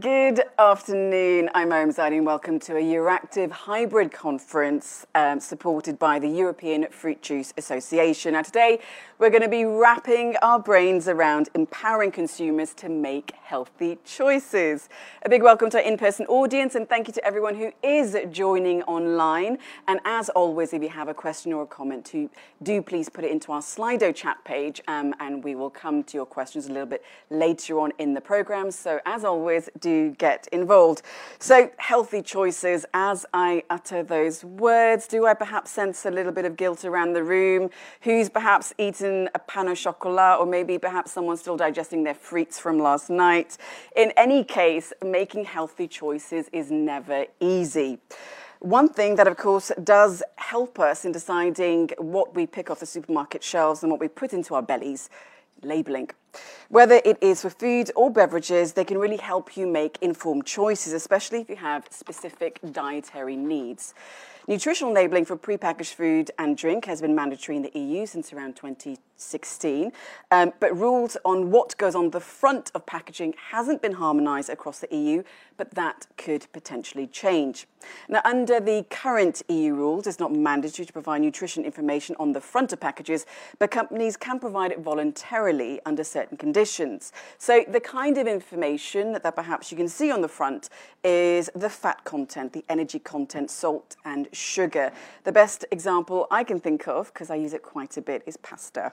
Good afternoon. I'm Mariam Zadi and welcome to a Euractiv hybrid conference um, supported by the European Fruit Juice Association. Now, today we're going to be wrapping our brains around empowering consumers to make healthy choices. A big welcome to our in person audience and thank you to everyone who is joining online. And as always, if you have a question or a comment, to, do please put it into our Slido chat page um, and we will come to your questions a little bit later on in the program. So, as always, do get involved. So, healthy choices, as I utter those words, do I perhaps sense a little bit of guilt around the room? Who's perhaps eaten a pan au chocolat, or maybe perhaps someone's still digesting their frites from last night? In any case, making healthy choices is never easy. One thing that, of course, does help us in deciding what we pick off the supermarket shelves and what we put into our bellies labeling. Whether it is for food or beverages, they can really help you make informed choices, especially if you have specific dietary needs. Nutritional labeling for prepackaged food and drink has been mandatory in the EU since around 2016, um, but rules on what goes on the front of packaging hasn't been harmonised across the EU, but that could potentially change. Now, under the current EU rules, it's not mandatory to provide nutrition information on the front of packages, but companies can provide it voluntarily under certain conditions. So, the kind of information that, that perhaps you can see on the front is the fat content, the energy content, salt, and sugar. The best example I can think of, because I use it quite a bit, is pasta.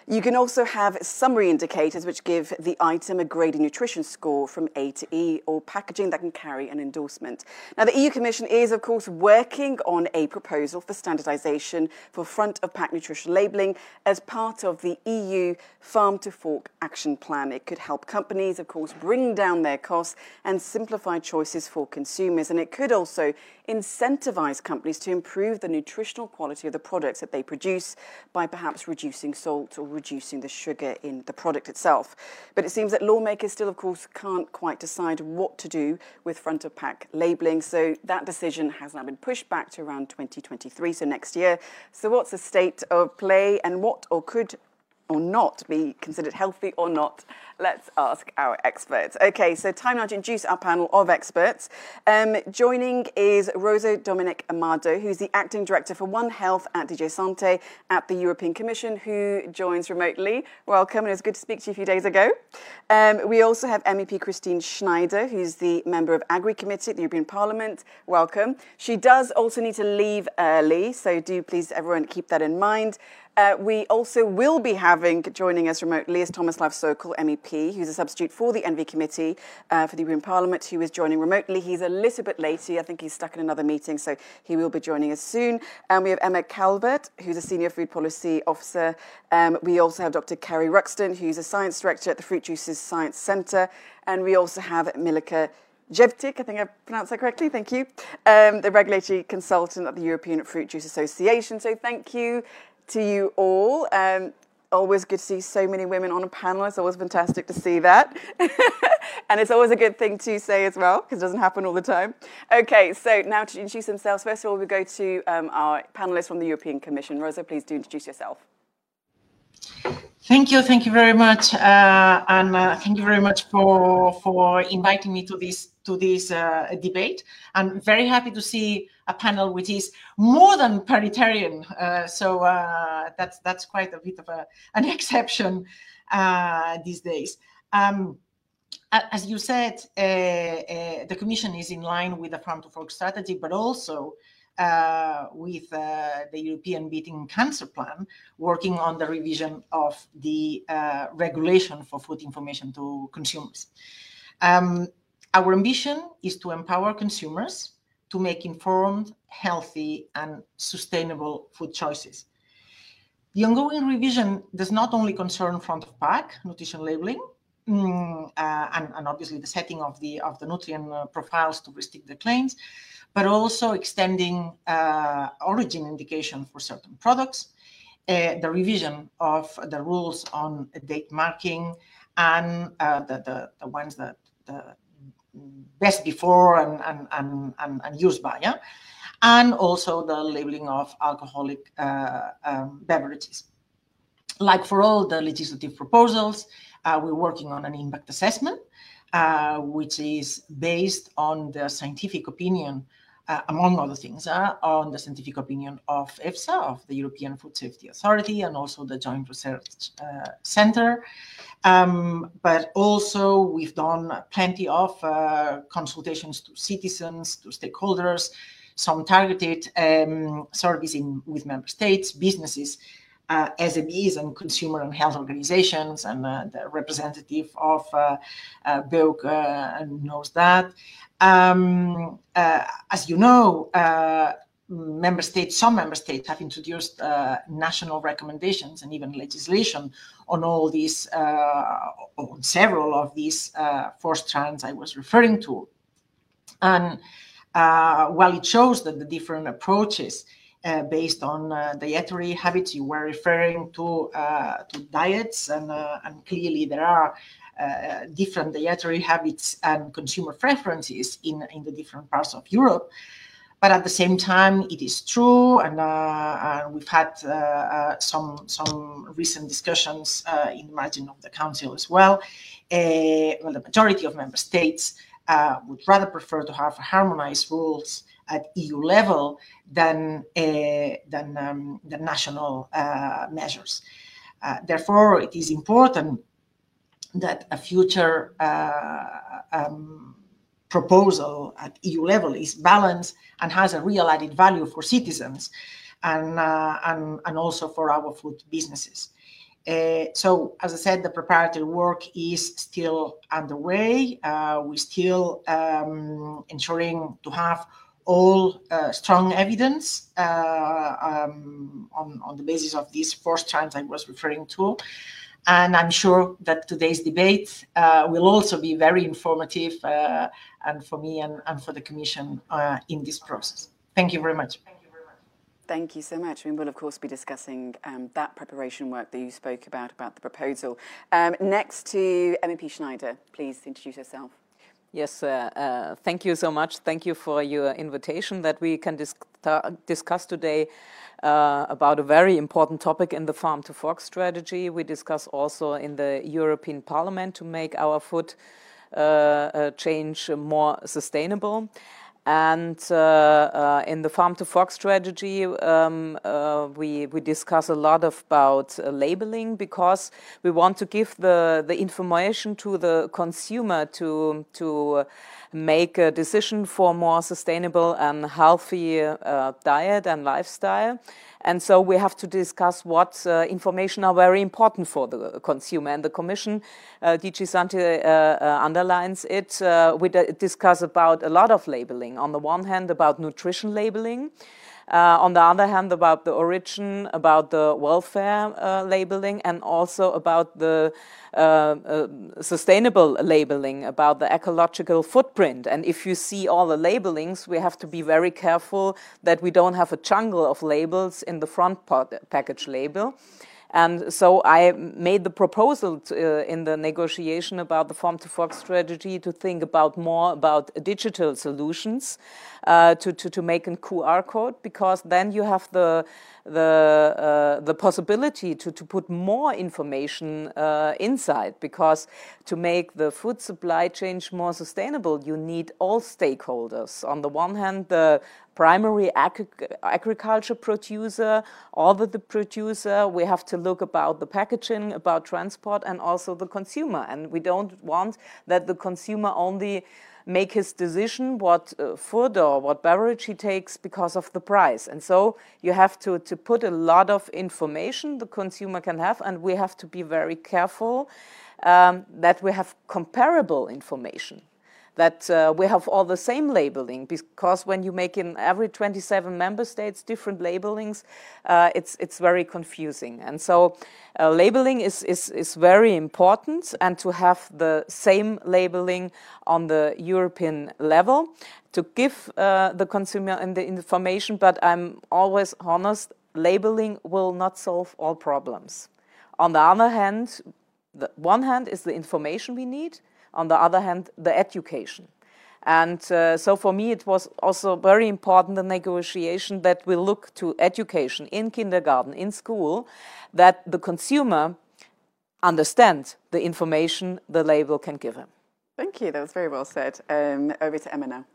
You can also have summary indicators which give the item a graded nutrition score from A to E or packaging that can carry an endorsement. Now, the EU Commission is, of course, working on a proposal for standardisation for front of pack nutrition labelling as part of the EU Farm to Fork Action Plan. It could help companies, of course, bring down their costs and simplify choices for consumers. And it could also incentivise companies to improve the nutritional quality of the products that they produce by perhaps reducing salt or reducing the sugar in the product itself. But it seems that lawmakers still, of course, can't quite decide what to do with front of pack labelling. So that decision has now been pushed back to around 2023, so next year. So, what's the state of play and what or could or not be considered healthy or not? Let's ask our experts. Okay, so time now to introduce our panel of experts. Um, joining is Rosa Dominic Amado, who's the acting director for One Health at DG Sante at the European Commission, who joins remotely. Welcome, and it was good to speak to you a few days ago. Um, we also have MEP Christine Schneider, who's the member of Agri Committee at the European Parliament. Welcome. She does also need to leave early, so do please everyone keep that in mind. Uh, we also will be having joining us remotely is Tomislav Sokol, MEP, who's a substitute for the ENVI Committee uh, for the European Parliament, who is joining remotely. He's a little bit late. I think he's stuck in another meeting, so he will be joining us soon. And we have Emma Calvert, who's a Senior Food Policy Officer. Um, we also have Dr. Carrie Ruxton, who's a Science Director at the Fruit Juices Science Centre. And we also have Milika Jevtik, I think I pronounced that correctly, thank you, um, the regulatory consultant at the European Fruit Juice Association. So thank you to you all. Um, always good to see so many women on a panel. It's always fantastic to see that. and it's always a good thing to say as well, because it doesn't happen all the time. Okay, so now to introduce themselves, first of all, we go to um, our panelists from the European Commission. Rosa, please do introduce yourself. Thank you, thank you very much, uh, and uh, thank you very much for for inviting me to this to this uh, debate. I'm very happy to see a panel which is more than paritarian, uh, so uh, that's that's quite a bit of a, an exception uh, these days. Um, as you said, the Commission is in line with the Farm to Fork strategy, but also uh, with uh, the European Beating Cancer Plan, working on the revision of the uh, regulation for food information to consumers. Um, our ambition is to empower consumers to make informed, healthy, and sustainable food choices. The ongoing revision does not only concern front of pack nutrition labeling, mm, uh, and, and, obviously the setting of the of the nutrient uh, profiles to restrict the claims, but also extending uh, origin indication for certain products, uh, the revision of the rules on date marking, and uh, the, the, the, ones that the best before and, and, and, and, and used by, yeah? and also the labeling of alcoholic uh, um, beverages. Like for all the legislative proposals, uh, we're working on an impact assessment uh, which is based on the scientific opinion, uh, among other things, uh, on the scientific opinion of EFSA, of the European Food Safety Authority, and also the Joint Research uh, Center. Um, but also, we've done plenty of uh, consultations to citizens, to stakeholders, some targeted um, surveys in, with member states, businesses, uh, SMEs and consumer and health organizations, and uh, the representative of uh, uh, uh, knows that. Um, uh, as you know, uh, member states, some member states have introduced national recommendations and even legislation on all these, on several of these four strands I was referring to. And while it shows that the different approaches uh, based on uh, dietary habits. You were referring to uh, to diets, and uh, and clearly there are uh, different dietary habits and consumer preferences in in the different parts of Europe. But at the same time, it is true, and, uh, and we've had some some recent discussions in the margin of the council as well. well, the majority of member states would rather prefer to have harmonized rules at EU level than, uh, than, um, the national uh, measures. Uh, therefore, it is important that a future um, proposal at EU level is balanced and has a real added value for citizens and, uh, and, and also for our food businesses. Uh, so, as I said, the preparatory work is still underway. Uh, we're still um, ensuring to have all uh, strong evidence uh, um, on, on the basis of these four strands I was referring to. And I'm sure that today's debate uh, will also be very informative uh, and for me and, and for the Commission uh, in this process. Thank you very much. Thank you so much. We will, of course, be discussing um, that preparation work that you spoke about, about the proposal. Um, next to MEP Schneider, please introduce yourself. Yes, uh, uh, thank you so much. Thank you for your invitation that we can dis discuss today uh, about a very important topic in the Farm to Fork strategy. We discuss also in the European Parliament to make our food uh, uh, change more sustainable. And uh, uh, in the farm to fork strategy, um, uh, we, we discuss a lot about labeling because we want to give the, the information to the consumer to, to make a decision for more sustainable and healthy uh, diet and lifestyle. And so we have to discuss what uh, information are very important for the consumer. And the Commission, uh, DG Sante uh, uh, underlines it. Uh, we discuss about a lot of labeling. On the one hand, about nutrition labeling. Uh, on the other hand, about the origin, about the welfare uh, labeling, and also about the uh, sustainable labeling, about the ecological footprint. And if you see all the labelings, we have to be very careful that we don't have a jungle of labels in the front package label. And so I made the proposal to, uh, in the negotiation about the farm to fork strategy to think about more about digital solutions uh, to, to, to make a QR code because then you have the the uh, the possibility to, to put more information uh, inside because to make the food supply chain more sustainable you need all stakeholders. On the one hand the primary agri agriculture producer or the, the producer we have to look about the packaging about transport and also the consumer. And we don't want that the consumer only make his decision what uh, food or what beverage he takes because of the price. And so you have to, to put a lot of information the consumer can have, and we have to be very careful um, that we have comparable information that uh, we have all the same labeling because when you make in every 27 member states different labelings, uh, it's, it's very confusing. And so uh, labeling is, is, is very important and to have the same labeling on the European level to give uh, the consumer and the information, but I'm always honest, labeling will not solve all problems. On the other hand, the one hand is the information we need, on the other hand, the education. And uh, so for me, it was also very important the negotiation that we look to education in kindergarten, in school, that the consumer understands the information the label can give him. Thank you. That was very well said. Um, over to Emma now.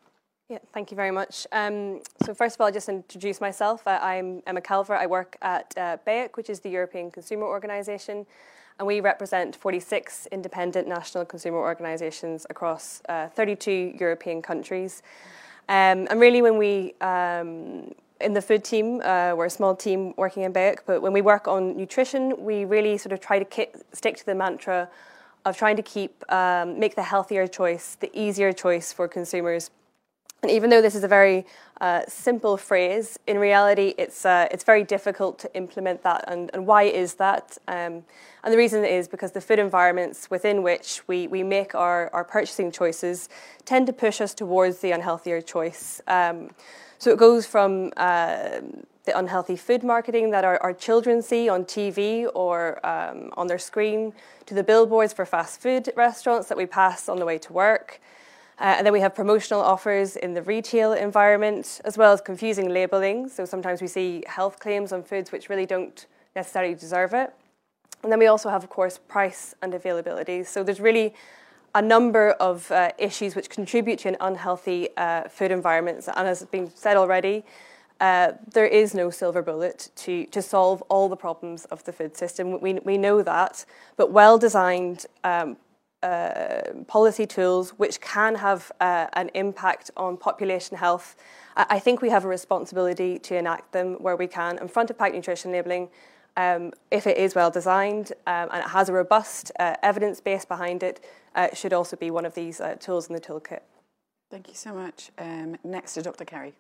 Yeah, thank you very much. Um, so first of all, I'll just introduce myself. Uh, I'm Emma Calvert. I work at uh, BEUC, which is the European Consumer Organisation, and we represent 46 independent national consumer organisations across uh, 32 European countries. Um, and really, when we um, in the food team, uh, we're a small team working in BEUC, but when we work on nutrition, we really sort of try to ki- stick to the mantra of trying to keep um, make the healthier choice the easier choice for consumers. And even though this is a very uh, simple phrase, in reality, it's uh, it's very difficult to implement that. And, and why is that? Um, and the reason is because the food environments within which we, we make our, our purchasing choices tend to push us towards the unhealthier choice. Um, so it goes from uh, the unhealthy food marketing that our, our children see on TV or um, on their screen to the billboards for fast food restaurants that we pass on the way to work. Uh, and then we have promotional offers in the retail environment, as well as confusing labelling. So sometimes we see health claims on foods which really don't necessarily deserve it. And then we also have, of course, price and availability. So there's really a number of uh, issues which contribute to an unhealthy uh, food environment. And as has been said already, uh, there is no silver bullet to, to solve all the problems of the food system. We, we know that, but well designed um, uh, policy tools which can have uh, an impact on population health, I think we have a responsibility to enact them where we can. And front of pack nutrition labelling um, if it is well designed um, and it has a robust uh, evidence base behind it, uh, should also be one of these uh, tools in the toolkit. Thank you so much. Um, next to Dr. Carrie.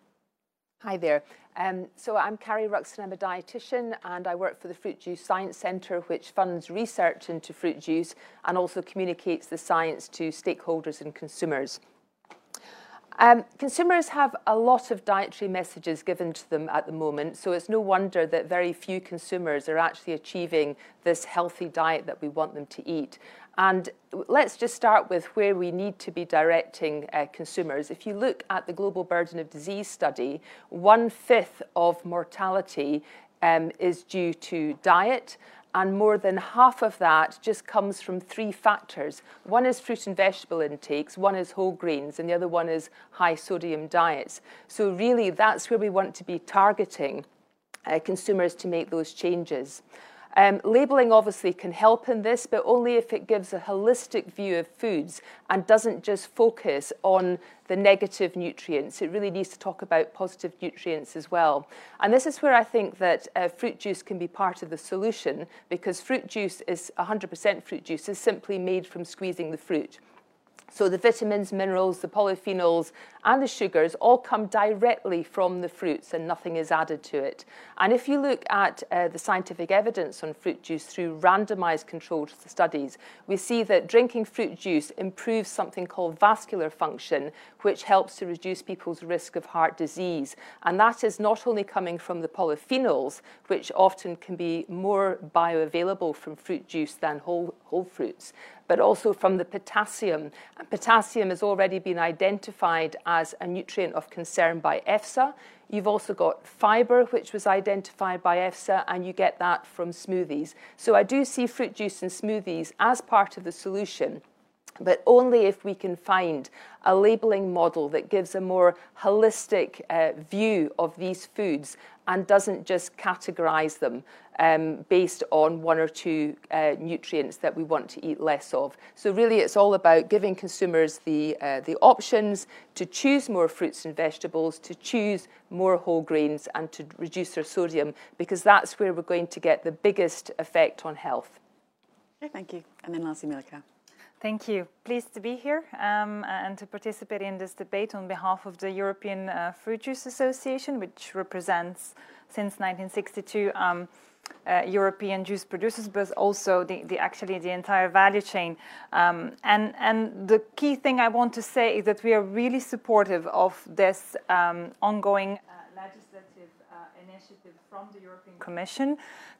Hi there. Um, so I'm Carrie Ruxton, I'm a dietitian and I work for the Fruit Juice Science Centre which funds research into fruit juice and also communicates the science to stakeholders and consumers. Um, consumers have a lot of dietary messages given to them at the moment, so it's no wonder that very few consumers are actually achieving this healthy diet that we want them to eat. And let's just start with where we need to be directing uh, consumers. If you look at the Global Burden of Disease study, one fifth of mortality um, is due to diet and more than half of that just comes from three factors. One is fruit and vegetable intakes, one is whole grains, and the other one is high sodium diets. So, really, that's where we want to be targeting uh, consumers to make those changes. Um, labelling obviously can help in this, but only if it gives a holistic view of foods and doesn't just focus on the negative nutrients. It really needs to talk about positive nutrients as well. And this is where I think that uh, fruit juice can be part of the solution because fruit juice is 100% fruit juice is simply made from squeezing the fruit. So the vitamins, minerals, the polyphenols, and the sugars all come directly from the fruits and nothing is added to it. And if you look at uh, the scientific evidence on fruit juice through randomized controlled studies, we see that drinking fruit juice improves something called vascular function, which helps to reduce people's risk of heart disease. And that is not only coming from the polyphenols, which often can be more bioavailable from fruit juice than whole, whole fruits, but also from the potassium. And potassium has already been identified as a nutrient of concern by EFSA. You've also got fibre, which was identified by EFSA, and you get that from smoothies. So I do see fruit juice and smoothies as part of the solution but only if we can find a labelling model that gives a more holistic uh, view of these foods and doesn't just categorise them um, based on one or two uh, nutrients that we want to eat less of. So really it's all about giving consumers the, uh, the options to choose more fruits and vegetables, to choose more whole grains and to reduce their sodium because that's where we're going to get the biggest effect on health. Okay, thank you. And then lastly, Milka. Thank you. Pleased to be here um, and to participate in this debate on behalf of the European uh, Fruit Juice Association, which represents since 1962 um, uh, European juice producers, but also the, the, actually the entire value chain. Um, and and the key thing I want to say is that we are really supportive of this um, ongoing legislative uh, initiative from the European Commission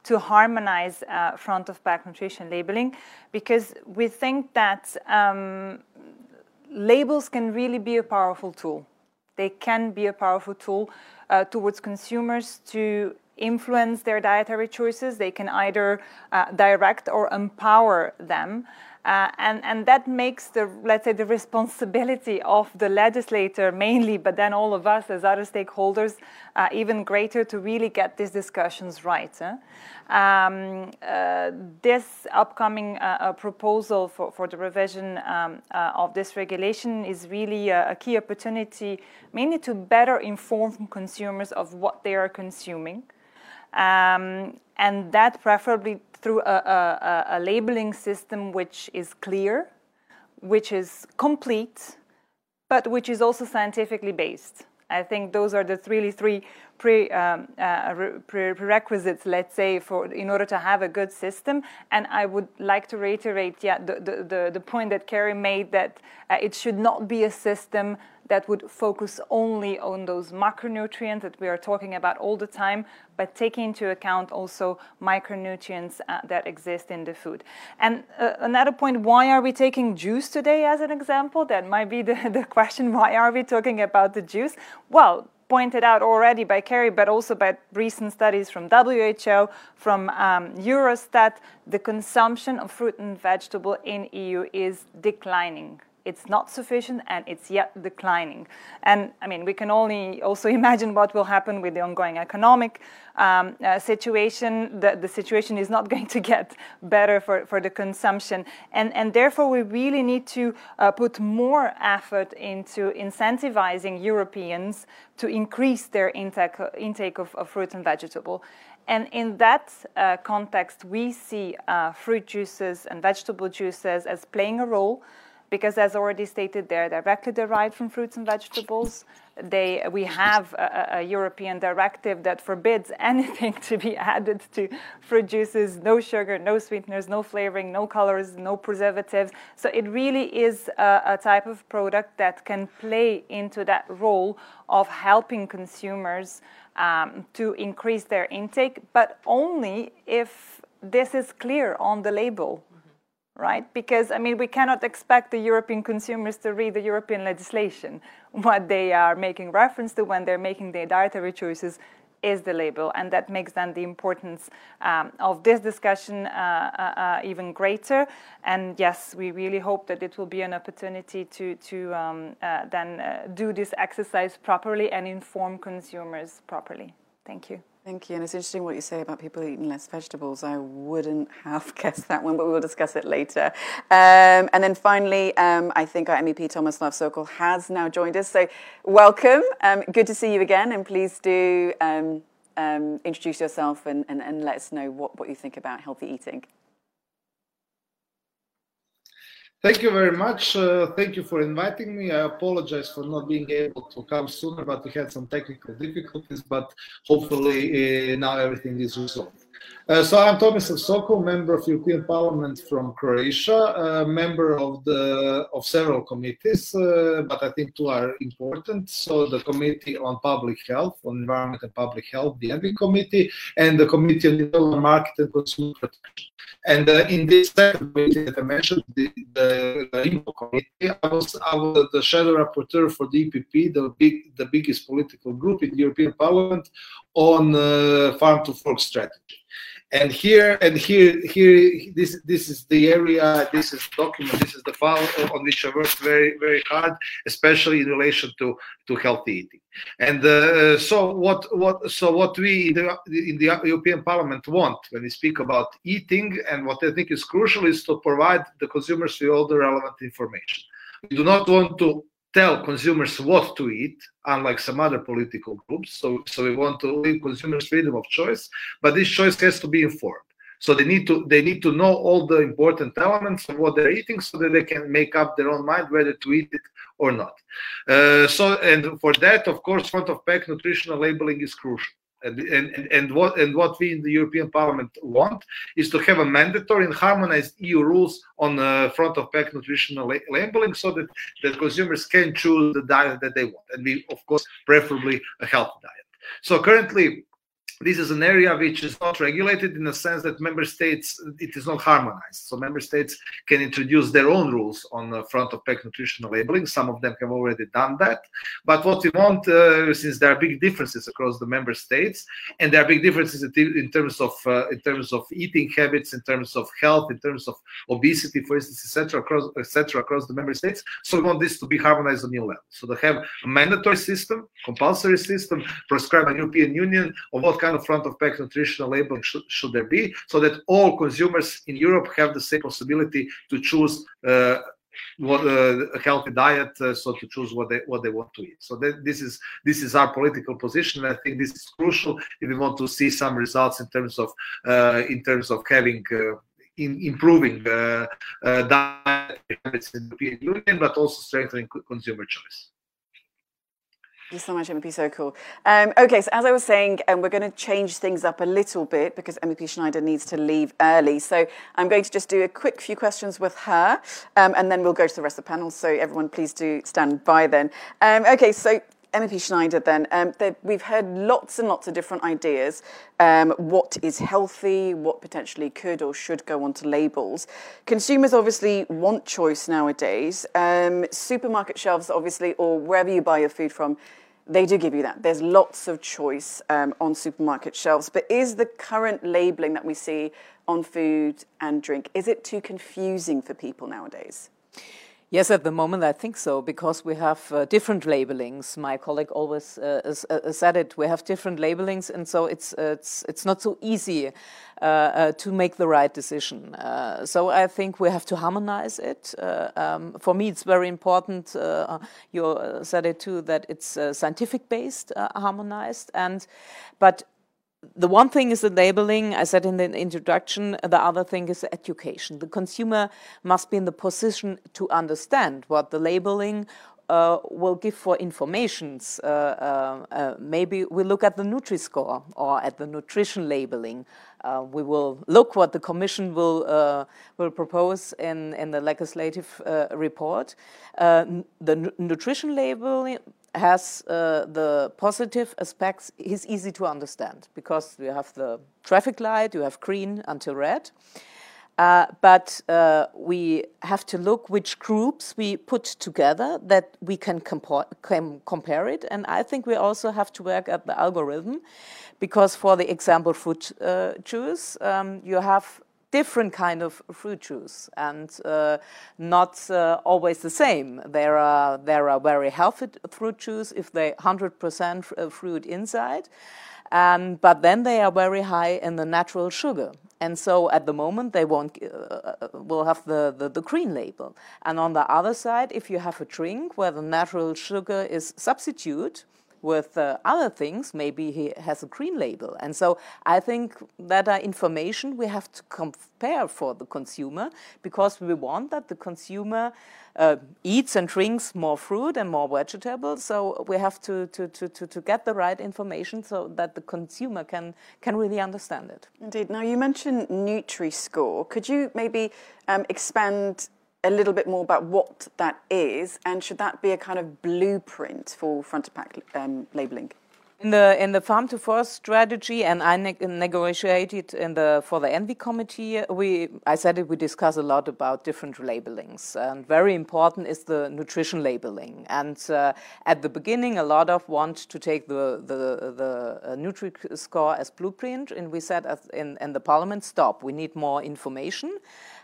to harmonize uh, front of pack nutrition labeling, because we think that um, labels can really be a powerful tool. They can be a powerful tool uh, towards consumers to influence their dietary choices. They can either uh, direct or empower them. Uh, and, and that makes the, let's say, the responsibility of the legislator mainly, but then all of us as other stakeholders, uh, even greater to really get these discussions right. Huh? Um, uh, this upcoming uh, proposal for, for the revision um, uh, of this regulation is really a, a, key opportunity, mainly to better inform consumers of what they are consuming. Um, and that preferably through a, a, a, labeling system which is clear, which is complete, but which is also scientifically based. I think those are the really three pre, um, uh, pre prerequisites, let's say, for in order to have a good system. And I would like to reiterate, yeah, the, the, the, the point that Carrie made that uh, it should not be a system that would focus only on those macronutrients that we are talking about all the time, but taking into account also micronutrients uh, that exist in the food. And uh, another point, why are we taking juice today as an example? That might be the, the question, why are we talking about the juice? Well, pointed out already by Carrie, but also by recent studies from WHO, from um, Eurostat, the consumption of fruit and vegetable in EU is declining it's not sufficient and it's yet declining. And I mean, we can only also imagine what will happen with the ongoing economic um, uh, situation. The, the situation is not going to get better for, for the consumption. And, and therefore, we really need to uh, put more effort into incentivizing Europeans to increase their intake, intake of, of fruit and vegetable. And in that uh, context, we see uh, fruit juices and vegetable juices as playing a role because as already stated, they're directly derived from fruits and vegetables. They, we have a, a, European directive that forbids anything to be added to fruit juices, no sugar, no sweeteners, no flavoring, no colors, no preservatives. So it really is a, a type of product that can play into that role of helping consumers um, to increase their intake, but only if this is clear on the label right? Because, I mean, we cannot expect the European consumers to read the European legislation. What they are making reference to when they're making their dietary choices is the label, and that makes then the importance um, of this discussion uh, uh, uh, even greater. And yes, we really hope that it will be an opportunity to to um, uh, then uh, do this exercise properly and inform consumers properly. Thank you. Thank you. And it's interesting what you say about people eating less vegetables. I wouldn't have guessed that one, but we will discuss it later. Um, and then finally, um, I think our MEP Tomislav Sokol has now joined us. So welcome. Um, good to see you again. And please do um, um, introduce yourself and, and, and let us know what, what you think about healthy eating. Thank you very much. Uh, thank you for inviting me. I apologize for not being able to come sooner, but we had some technical difficulties, but hopefully uh, now everything is resolved. Uh, so I'm Tomislav Sokol, member of European Parliament from Croatia, a member of the of several committees, uh, but I think two are important. So the Committee on Public Health, on Environment and Public Health, the ENVI Committee, and the Committee on Internal Market and Consumer Protection. And uh, in this second committee that I mentioned, the, the, the IMCO committee, I was, I was the shadow rapporteur for the EPP, the big, the biggest political group in the European Parliament, on uh, farm to fork strategy and here and here here this this is the area this is document this is the file on which i worked very very hard especially in relation to to healthy eating. And uh, so what what so what we in the, in the european parliament want when we speak about eating and what i think is crucial is to provide the consumers with all the relevant information. We do not want to tell consumers what to eat, unlike some other political groups. So, so we want to leave consumers freedom of choice, but this choice has to be informed. So they need to they need to know all the important elements of what they're eating, so that they can make up their own mind whether to eat it or not. Uh, so and for that, of course, front of pack nutritional labeling is crucial. And, and, and what and what we in the European Parliament want is to have a mandatory and harmonized EU rules on uh, front of pack nutritional la- labeling, so that that consumers can choose the diet that they want, and we of course preferably a healthy diet. So currently, this is an area which is not regulated in the sense that member states it is not harmonized. So member states can introduce their own rules on the front of pack nutritional labeling. Some of them have already done that. But what we want uh, since there are big differences across the member states and there are big differences in terms of uh, in terms of eating habits in terms of health in terms of obesity for instance etc across etc across the member states. So we want this to be harmonized on EU level. So they have a mandatory system compulsory system prescribed by european union of what kind kind of front of pack nutritional labeling should, should there be so that all consumers in Europe have the same possibility to choose uh, what uh, a healthy diet uh, so to choose what they what they want to eat. So that this is this is our political position. I think this is crucial if we want to see some results in terms of uh, in terms of having uh, in improving uh, diet habits in the european union but also strengthening consumer choice you so much, MEP Sokol. Um, okay, so as I was saying, um, we're going to change things up a little bit because MEP Schneider needs to leave early. So I'm going to just do a quick few questions with her, um, and then we'll go to the rest of the panel. So everyone, please do stand by then. Um, okay, so MEP Schneider, then, um, we've heard lots and lots of different ideas. Um, what is healthy, what potentially could or should go onto labels. Consumers obviously want choice nowadays. Um, supermarket shelves, obviously, or wherever you buy your food from, they do give you that. There's lots of choice um, on supermarket shelves. But is the current labeling that we see on food and drink, is it too confusing for people nowadays? Yes, at the moment I think so because we have uh, different labelings. My colleague always uh, uh, said it. We have different labelings, and so it's it's it's not so easy uh, uh, to make the right decision. Uh, so I think we have to harmonize it. Um, for me, it's very important. you said it too that it's scientific based, harmonized, and but the one thing is the labeling, I said in the introduction, the other thing is education. The consumer must be in the position to understand what the labeling uh, will give for informations. Uh, uh, uh maybe we look at the Nutri-Score or at the nutrition labeling. Uh, we will look what the Commission will uh, will propose in, in the legislative report. the nutrition labeling has uh, the positive aspects is easy to understand because you have the traffic light, you have green until red. Uh, but uh, we have to look which groups we put together that we can, can compare it. And I think we also have to work at the algorithm because, for the example, food uh, juice, um, you have different kind of fruit juice and uh, not uh, always the same. There are there are very healthy fruit juice if they 100% uh, fruit inside, and but then they are very high in the natural sugar. And so at the moment they won't uh, uh, will have the, the, the green label. And on the other side, if you have a drink where the natural sugar is substitute, with uh, other things, maybe he has a green label. And so I think that are information we have to compare for the consumer because we want that the consumer uh, eats and drinks more fruit and more vegetables. So we have to, to, to, to, to get the right information so that the consumer can, can really understand it. Indeed. Now, you mentioned Nutri-Score. Could you maybe um, expand a little bit more about what that is, and should that be a kind of blueprint for front of pack um, labeling? In the in the farm to fork strategy, and I ne negotiated in the for the ENVI committee. We I said it. We discuss a lot about different labelings, and very important is the nutrition labeling. And uh, at the beginning, a lot of want to take the the the uh, Nutri score as blueprint, and we said in in the parliament, stop. We need more information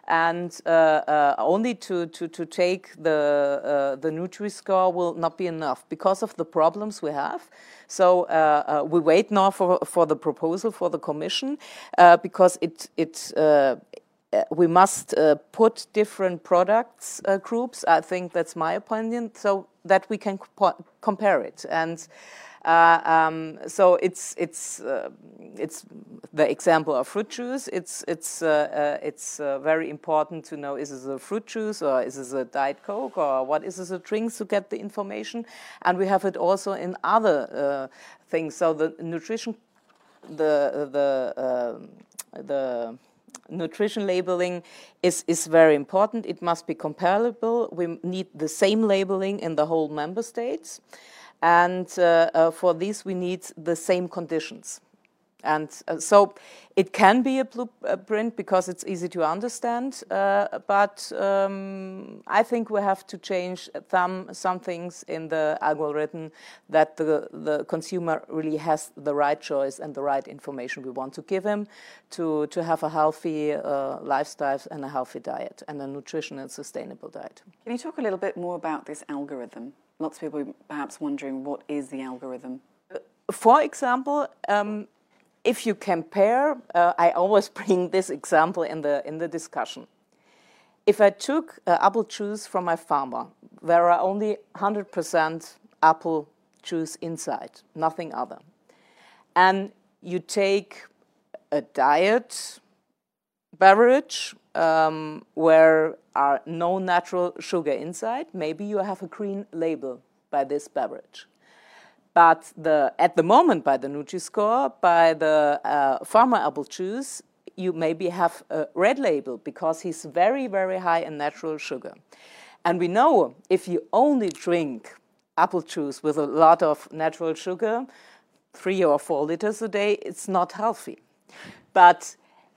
and uh, uh, only to, to, to take the, uh, the Nutri-Score will not be enough because of the problems we have. So uh, uh, we wait now for, for the proposal for the Commission uh, because it, it we must put different products groups. I think that's my opinion, so that we can compare it. And um, so it's it's uh, it's the example of fruit juice. It's it's uh, it's very important to know: is this a fruit juice or is this a diet coke or what is this a drink to get the information? And we have it also in other things. So the nutrition, the the um, the nutrition labeling is, is very important. It must be comparable. We need the same labeling in the whole member states. And uh, uh, for this, we need the same conditions. And uh, so it can be a blueprint because it's easy to understand, uh, but um, I think we have to change some, some things in the algorithm that the, the consumer really has the right choice and the right information we want to give him to, to have a healthy uh, lifestyle and a healthy diet and a nutritional and sustainable diet. Can you talk a little bit more about this algorithm? Lots of people perhaps wondering what is the algorithm? For example, um, if you compare, uh, I always bring this example in the in the discussion. If I took uh, apple juice from my farmer, there are only 100% apple juice inside, nothing other, and you take a diet beverage um, where are no natural sugar inside, maybe you have a green label by this beverage. But the, at the moment, by the Nutri-Score, by the uh, farmer apple juice, you maybe have a red label because he's very, very high in natural sugar. And we know if you only drink apple juice with a lot of natural sugar, three or four liters a day, it's not healthy. But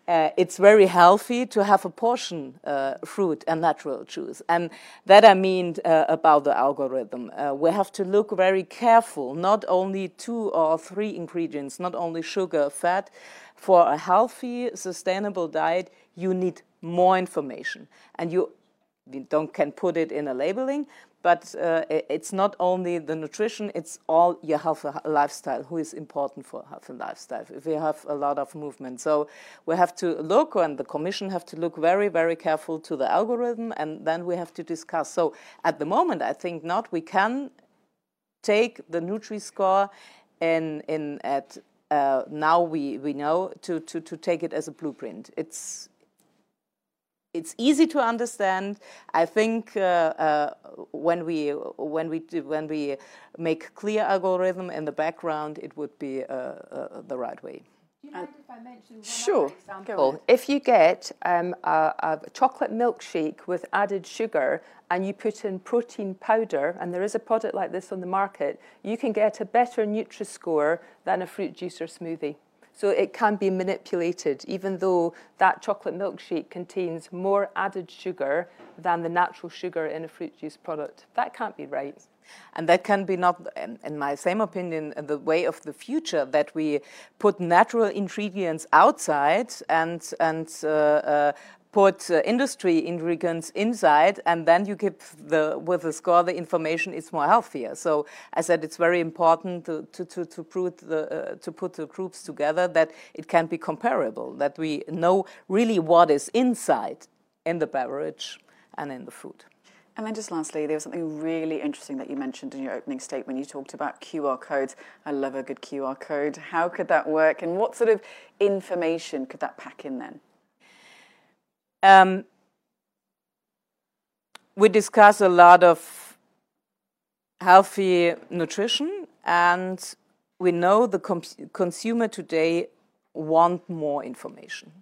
uh, it's very healthy to have a portion uh, fruit and natural juice. And that I mean uh, about the algorithm. Uh, we have to look very careful, not only two or three ingredients, not only sugar, fat. For a healthy, sustainable diet, you need more information. And you, don't can put it in a labeling, but uh, it's not only the nutrition, it's all your health lifestyle, who is important for health and lifestyle. If we have a lot of movement. So we have to look, and the commission have to look very, very careful to the algorithm, and then we have to discuss. So at the moment, I think not. We can take the Nutri-Score in, in at uh, now we, we know to, to, to take it as a blueprint. It's it's easy to understand. I think uh, uh, when we when we do, when we make clear algorithm in the background, it would be uh, uh the right way. Do you mind if I mention one sure. example? If you get um, a, a, chocolate milkshake with added sugar and you put in protein powder, and there is a product like this on the market, you can get a better Nutri-Score than a fruit juice or smoothie. So it can be manipulated, even though that chocolate milkshake contains more added sugar than the natural sugar in a fruit juice product. That can't be right. And that can be not, in my same opinion, the way of the future that we put natural ingredients outside and and uh, uh, put uh, industry ingredients inside, and then you give the with the score the information is more healthier. So I said it's very important to to to, to put the uh, to put the groups together that it can be comparable, that we know really what is inside in the beverage and in the food. And then just lastly, there was something really interesting that you mentioned in your opening statement. You talked about QR codes. I love a good QR code. How could that work? And what sort of information could that pack in then? Um, we discuss a lot of healthy nutrition, and we know the consumer today want more information.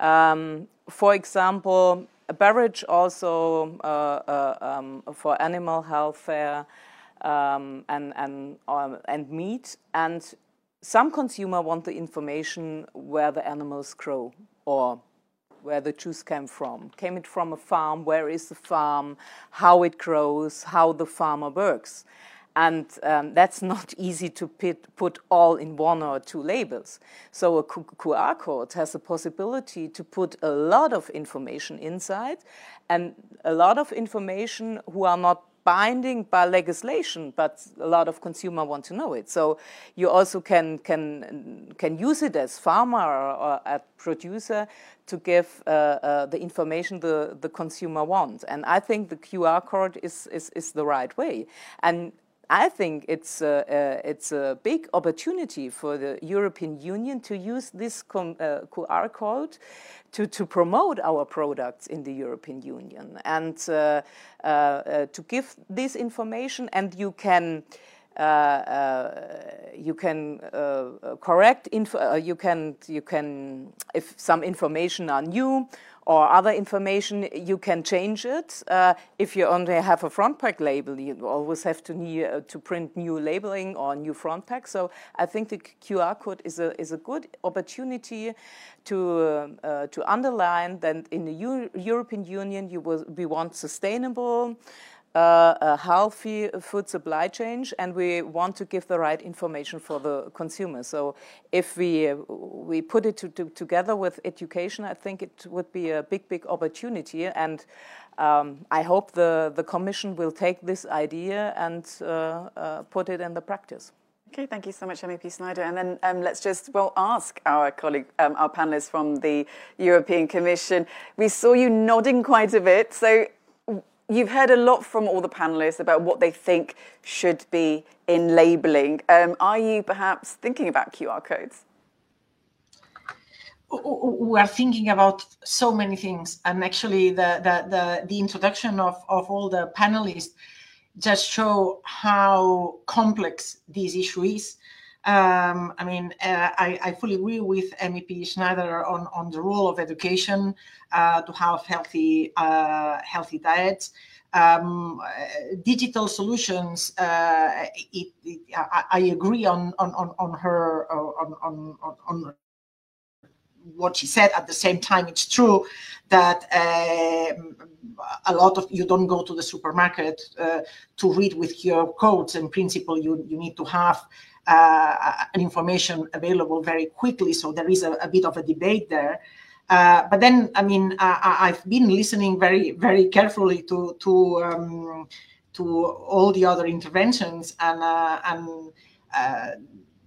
Um, for example, a beverage also uh, uh, um, for animal health um, and and um, and meat, and some consumer want the information where the animals grow or where the juice came from. Came it from a farm? Where is the farm? How it grows? How the farmer works? And um, that's not easy to put, put, all in one or two labels. So a QR code has the possibility to put a lot of information inside and a lot of information who are not binding by legislation, but a lot of consumer want to know it. So you also can can can use it as farmer or, or a producer to give uh, uh, the information the, the consumer wants. And I think the QR code is, is, is the right way. And I think it's a, uh, it's a big opportunity for the European Union to use this com, uh, QR code to, to promote our products in the European Union and uh, uh to give this information. And you can uh, uh, you can uh, correct info, you can you can if some information are new or other information, you can change it. Uh, if you only have a front pack label, you always have to need, uh, to print new labeling or new front pack. So I think the QR code is a is a good opportunity to uh, to underline that in the U European Union, you will, we want sustainable a healthy food supply chain, and we want to give the right information for the consumer. So if we we put it to, to, together with education, I think it would be a big, big opportunity. And um, I hope the, the Commission will take this idea and uh, uh put it in the practice. Okay, thank you so much, MEP Schneider. And then um, let's just, well, ask our colleague, um, our panelists from the European Commission. We saw you nodding quite a bit. So you've heard a lot from all the panelists about what they think should be in labelling. Um, are you perhaps thinking about QR codes? we are thinking about so many things and actually the the the, the introduction of, of all the panelists just show how complex this issue is um, I mean, uh, I, I, fully agree with MEP Schneider on, on the role of education uh, to have healthy uh, healthy diets. Um, digital solutions. Uh, it, it, I, I, agree on on on, her uh, on, on on what she said. At the same time, it's true that um, a lot of you don't go to the supermarket uh, to read with your codes. In principle, you you need to have uh, information available very quickly. So there is a, a bit of a debate there. Uh, but then, I mean, I, have been listening very, very carefully to to um, to all the other interventions, and uh, and uh,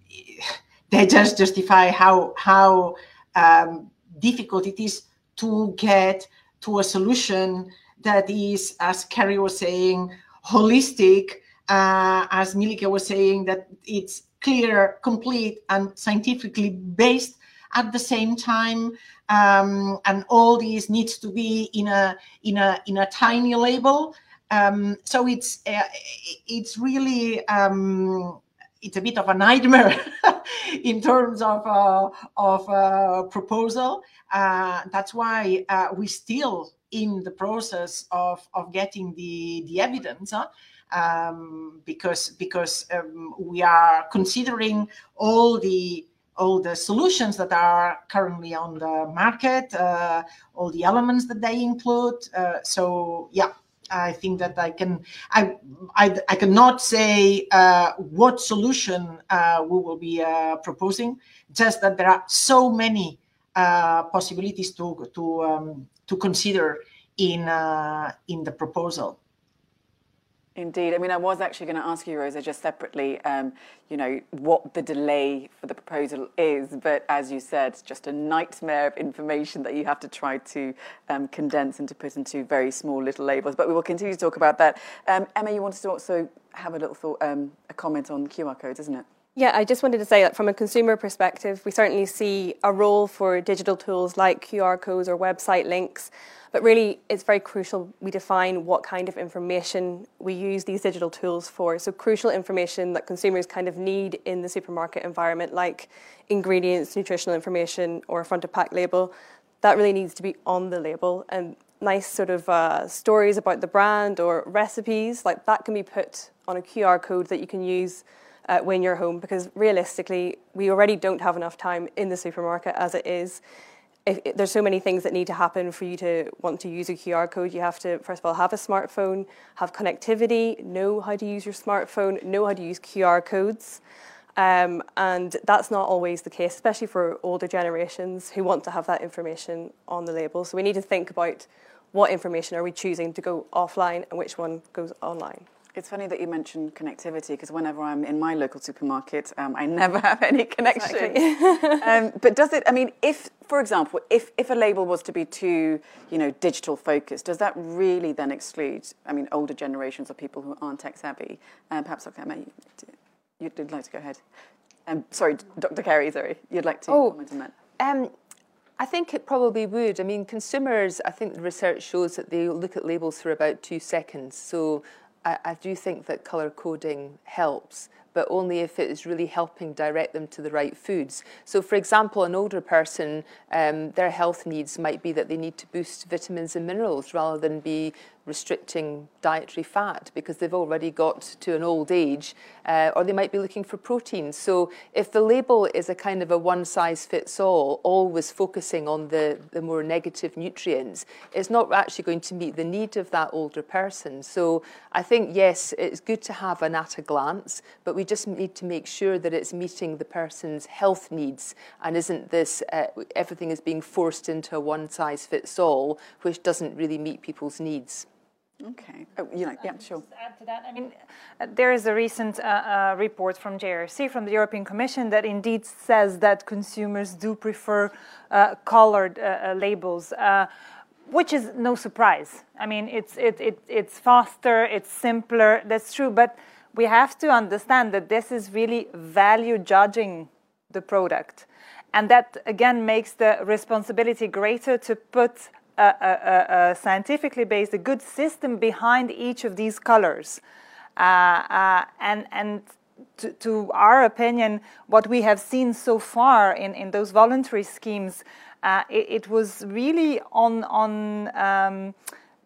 they just justify how how um, difficult it is to get to a solution that is, as Carrie was saying, holistic. Uh, as Milike was saying, that it's clear, complete, and scientifically based at the same time. Um, and all these needs to be in a in a in a tiny label. Um, so it's uh, it's really um, it's a bit of a nightmare in terms of uh, of uh, proposal. Uh, that's why uh, we're still in the process of of getting the the evidence. Huh? Um, because because um, we are considering all the all the solutions that are currently on the market, uh, all the elements that they include. Uh, so yeah, I think that I can I I, I cannot say uh, what solution uh, we will be uh, proposing. Just that there are so many uh, possibilities to to um, to consider in in the proposal. Indeed. I mean, I was actually going to ask you, Rosa, just separately, um, you know, what the delay for the proposal is. But as you said, just a nightmare of information that you have to try to um, condense and to put into very small little labels. But we will continue to talk about that. Um, Emma, you wanted to also have a little thought, um, a comment on QR codes, isn't it? Yeah, I just wanted to say that from a consumer perspective, we certainly see a role for digital tools like QR codes or website links but really, it's very crucial we define what kind of information we use these digital tools for. So, crucial information that consumers kind of need in the supermarket environment, like ingredients, nutritional information, or a front of pack label, that really needs to be on the label. And nice sort of uh, stories about the brand or recipes, like that can be put on a QR code that you can use. Uh, when you're home, because realistically, we already don't have enough time in the supermarket as it is if, if, there's so many things that need to happen for you to want to use a QR code. You have to, first of all, have a smartphone, have connectivity, know how to use your smartphone, know how to use QR codes. Um, and that's not always the case, especially for older generations who want to have that information on the label. So we need to think about what information are we choosing to go offline and which one goes online. It's funny that you mentioned connectivity because whenever I'm in my local supermarket, um, I never have any connection. Exactly. um, but does it? I mean, if, for example, if if a label was to be too, you know, digital focused, does that really then exclude? I mean, older generations or people who aren't tech savvy? Um, perhaps, okay, Emma, you'd like to go ahead. Um, sorry, Dr. Carrie. Sorry, you'd like to oh, comment on that. Um, I think it probably would. I mean, consumers, I think the research shows that they look at labels for about two seconds. So I, I do think that colour coding helps but only if it is really helping direct them to the right foods. So, for example, an older person, um, their health needs might be that they need to boost vitamins and minerals rather than be restricting dietary fat because they've already got to an old age, uh, or they might be looking for protein. So, if the label is a kind of a one size fits all, always focusing on the, the more negative nutrients, it's not actually going to meet the need of that older person. So, I think, yes, it's good to have an at a glance, but we just need to make sure that it's meeting the person's health needs and isn't this uh, everything is being forced into a one size fits all, which doesn't really meet people's needs. Okay. Oh, you know, yeah, sure. add to that, I mean, uh, there is a recent uh, uh, report from JRC, from the European Commission, that indeed says that consumers do prefer uh, colored uh, uh, labels, which is no surprise. I mean, it's it, it it's faster, it's simpler. That's true, but we have to understand that this is really value judging the product, and that again makes the responsibility greater to put a, scientifically based, a good system behind each of these colors. Uh, uh, and and to, to, our opinion, what we have seen so far in, in those voluntary schemes, uh, it, it, was really on on um,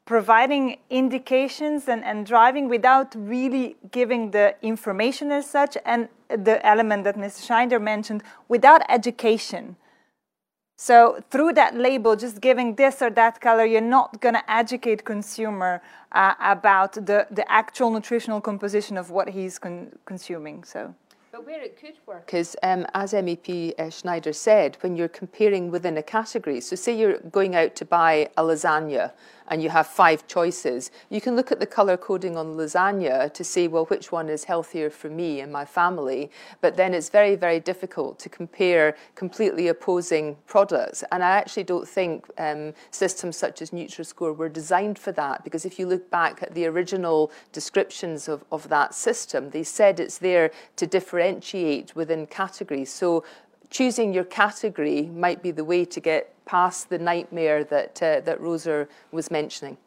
providing indications and, and driving without really giving the information as such, and the element that Mr. Schneider mentioned, without education. So through that label, just giving this or that color, you're not going to educate consumer uh, about the, the actual nutritional composition of what he's con consuming. So. But where it could work is, um, as MEP uh, Schneider said, when you're comparing within a category. So say you're going out to buy a lasagna and you have five choices, you can look at the color coding on lasagna to see, well, which one is healthier for me and my family. But then it's very, very difficult to compare completely opposing products. And I actually don't think um, systems such as Nutri-Score were designed for that, because if you look back at the original descriptions of, of that system, they said it's there to differentiate within categories. So choosing your category might be the way to get past the nightmare that uh, that Rosa was mentioning.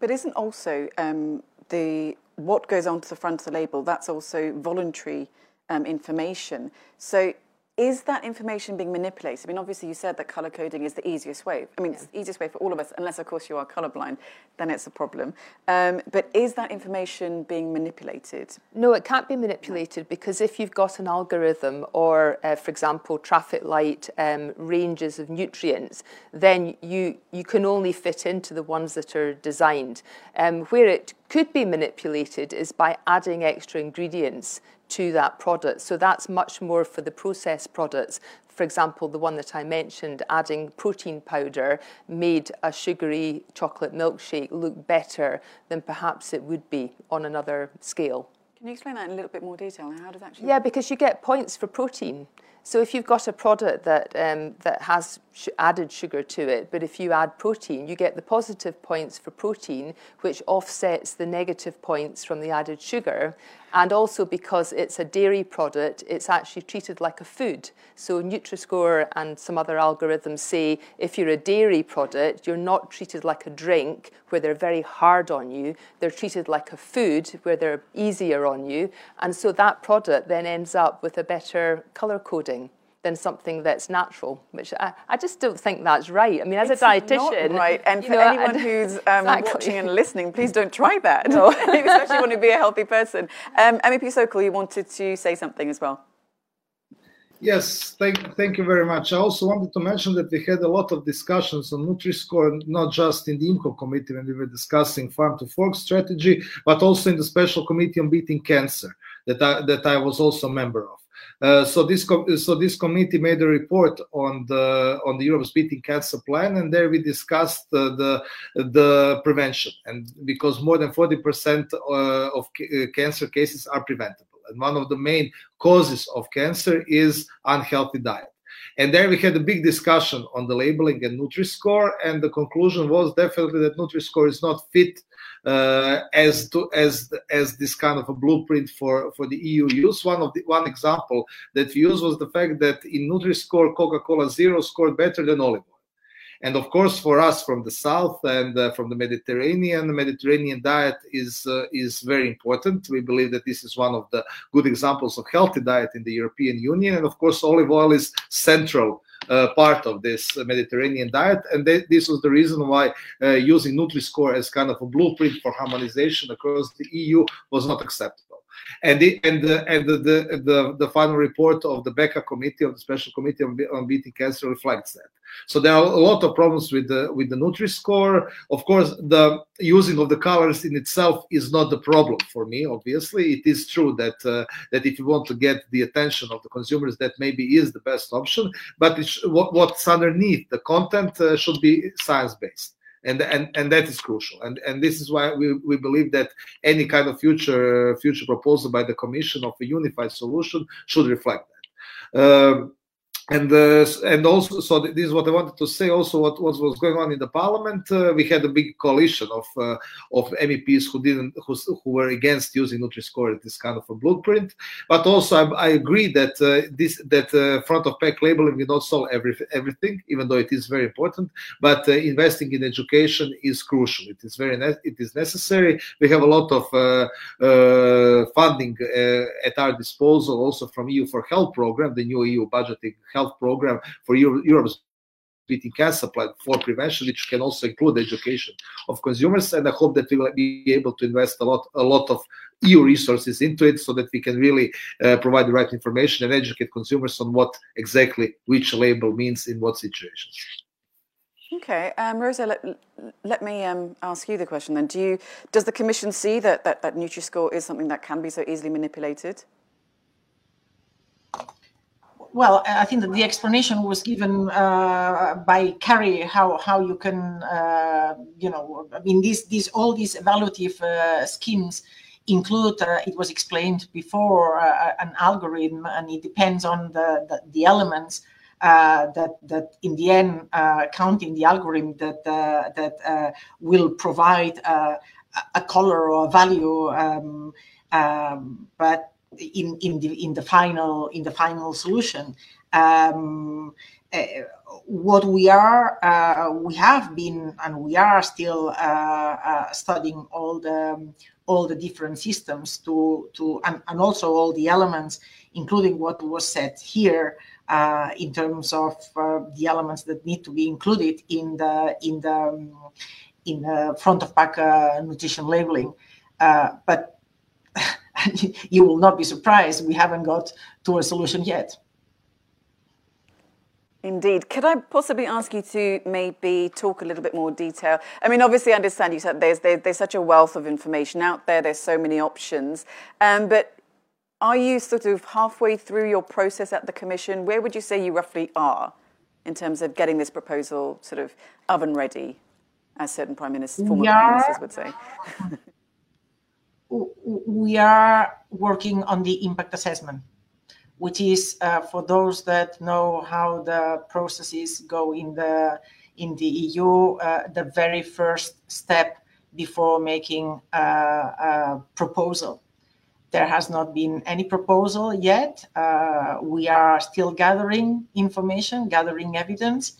But isn't also um, the what goes onto the front of the label? That's also voluntary um, information. So is that information being manipulated? I mean, obviously, you said that color coding is the easiest way. I mean, yeah. it's the easiest way for all of us, unless, of course, you are colorblind, then it's a problem. Um, but is that information being manipulated? No, it can't be manipulated because if you've got an algorithm or, uh, for example, traffic light um, ranges of nutrients, then you, you can only fit into the ones that are designed. Um, where it could be manipulated is by adding extra ingredients to that product. So that's much more for the processed products. For example, the one that I mentioned, adding protein powder made a sugary chocolate milkshake look better than perhaps it would be on another scale. Can you explain that in a little bit more detail? How does that actually? Yeah, because you get points for protein. So if you've got a product that um, that has sh added sugar to it, but if you add protein, you get the positive points for protein, which offsets the negative points from the added sugar. And also because it's a dairy product, it's actually treated like a food. So Nutri-Score and some other algorithms say if you're a dairy product, you're not treated like a drink where they're very hard on you. They're treated like a food where they're easier on you. And so that product then ends up with a better color coding than something that's natural, which I, I just don't think that's right. I mean, as it's a dietitian, right? And for know, anyone who's um, exactly. watching and listening, please don't try that. No. Especially want to be a healthy person. Um, MEP Sokol, you wanted to say something as well. Yes, thank, thank you very much. I also wanted to mention that we had a lot of discussions on Nutri-Score, not just in the IMCO committee when we were discussing farm to fork strategy, but also in the special committee on beating cancer that I, that I was also a member of. Uh, so this so this committee made a report on the on the Europe's beating cancer plan, and there we discussed uh, the the prevention, and because more than forty percent uh, of uh, cancer cases are preventable, and one of the main causes of cancer is unhealthy diet. And there we had a big discussion on the labeling and Nutri-Score, and the conclusion was definitely that Nutri-Score is not fit as to as as this kind of a blueprint for for the EU use. One of the one example that we used was the fact that in Nutri-Score, Coca-Cola Zero scored better than olive oil. And of course, for us from the south and uh, from the Mediterranean, the Mediterranean diet is uh, is very important. We believe that this is one of the good examples of healthy diet in the European Union. And of course, olive oil is central uh, part of this Mediterranean diet. And th- this was the reason why uh, using Nutri-Score as kind of a blueprint for harmonization across the EU was not acceptable. And the and the and the the, the, final report of the BECA committee of the Special Committee on, on Beating Cancer reflects that. So there are a lot of problems with the with the Nutri-Score. Of course, the using of the colors in itself is not the problem for me. Obviously, it is true that uh, that if you want to get the attention of the consumers, that maybe is the best option. But what, what's underneath the content uh, should be science-based and and and that is crucial and and this is why we, we believe that any kind of future future proposal by the commission of a unified solution should reflect that um, and uh, and also so this is what I wanted to say. Also, what, was going on in the parliament, uh, we had a big coalition of uh, of MEPs who didn't who, who were against using Nutri-Score this kind of a blueprint. But also, I, I agree that uh, this that uh, front of pack labeling will not solve every, everything, even though it is very important. But uh, investing in education is crucial. It is very it is necessary. We have a lot of funding at our disposal, also from EU for Health program, the new EU budgeting health program for Europe's beating cancer plan for prevention, which can also include education of consumers. And I hope that we will be able to invest a lot, a lot of EU resources into it, so that we can really uh, provide the right information and educate consumers on what exactly which label means in what situations. Okay, um, Rosa, let, let me um, ask you the question then. Do you does the Commission see that, that that Nutri-Score is something that can be so easily manipulated? Well, I think that the explanation was given uh, by Carrie how how you can uh, you know I mean these these all these evaluative uh, schemes include uh, it was explained before uh, an algorithm and it depends on the the, the elements uh, that that in the end count in the algorithm that that will provide a color or a value um, um, but in in the in the final in the final solution. Um, uh, what we are uh, we have been and we are still uh, uh studying all the all the different systems to to and, and also all the elements including what was said here uh, in terms of uh, the elements that need to be included in the in the in the front of pack nutrition labeling but you will not be surprised we haven't got to a solution yet. Indeed. Could I possibly ask you to maybe talk a little bit more detail? I mean, obviously, I understand you said there's, there's, there's such a wealth of information out there, there's so many options. Um, but are you sort of halfway through your process at the Commission? Where would you say you roughly are in terms of getting this proposal sort of oven ready, as certain prime ministers, former prime ministers would say? we are working on the impact assessment, which is uh, for those that know how the processes go in the in the EU, uh, the very first step before making a, a, proposal. There has not been any proposal yet. Uh, we are still gathering information, gathering evidence,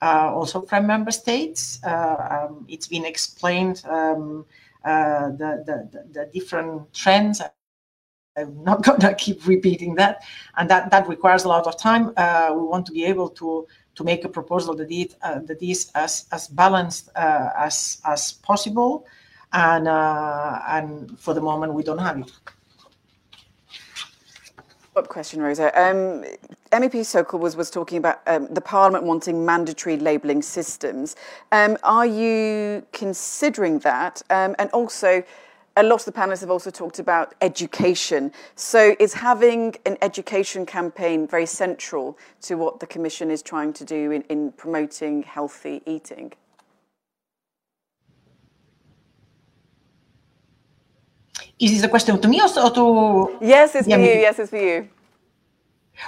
uh, also from member states. Uh, um, it's been explained. Um, uh, the, the, the different trends. I'm not going to keep repeating that, and that that requires a lot of time. Uh, we want to be able to to make a proposal that it uh, that is as as balanced uh, as as possible, and uh, and for the moment we don't have it. Up question, Rosa. Um, MEP Sokol was, was talking about um, the Parliament wanting mandatory labelling systems. Um, are you considering that? Um, and also, a lot of the panelists have also talked about education. So, is having an education campaign very central to what the Commission is trying to do in, in promoting healthy eating? Is this a question to me or to? Yes, it's for you. Yes, it's for you.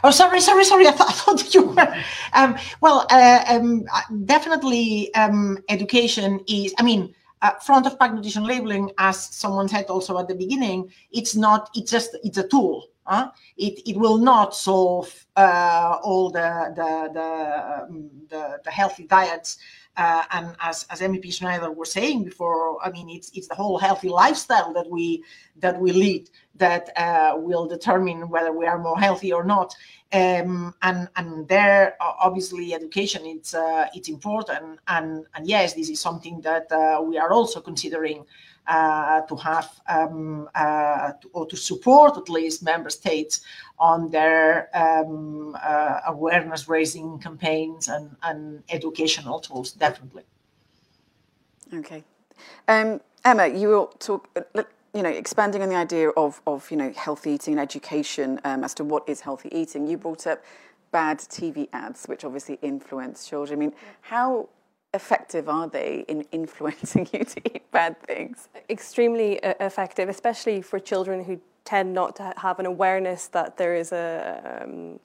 Oh, sorry, sorry, sorry. I, th- I thought you were. Um, well, uh, um, definitely, um, education is. I mean, uh, front of pack nutrition labeling, as someone said also at the beginning, it's not. It's just. It's a tool. Uh, it, it will not solve uh, all the the, the, um, the, the healthy diets uh, and as, as MEP Schneider was saying before, I mean, it's it's the whole healthy lifestyle that we that we lead that uh, will determine whether we are more healthy or not. Um, and and there, obviously, education it's uh, it's important. And and yes, this is something that uh, we are also considering to have um, uh, to, or to support at least member states on their um, uh, awareness raising campaigns and, and educational tools, definitely. Okay. Um, Emma, you will talk, uh, you know, expanding on the idea of, of you know, healthy eating and education um, as to what is healthy eating. You brought up bad TV ads, which obviously influence children. I mean, how effective are they in influencing you to eat bad things? Extremely uh, effective, especially for children who tend not to have an awareness that there is a um,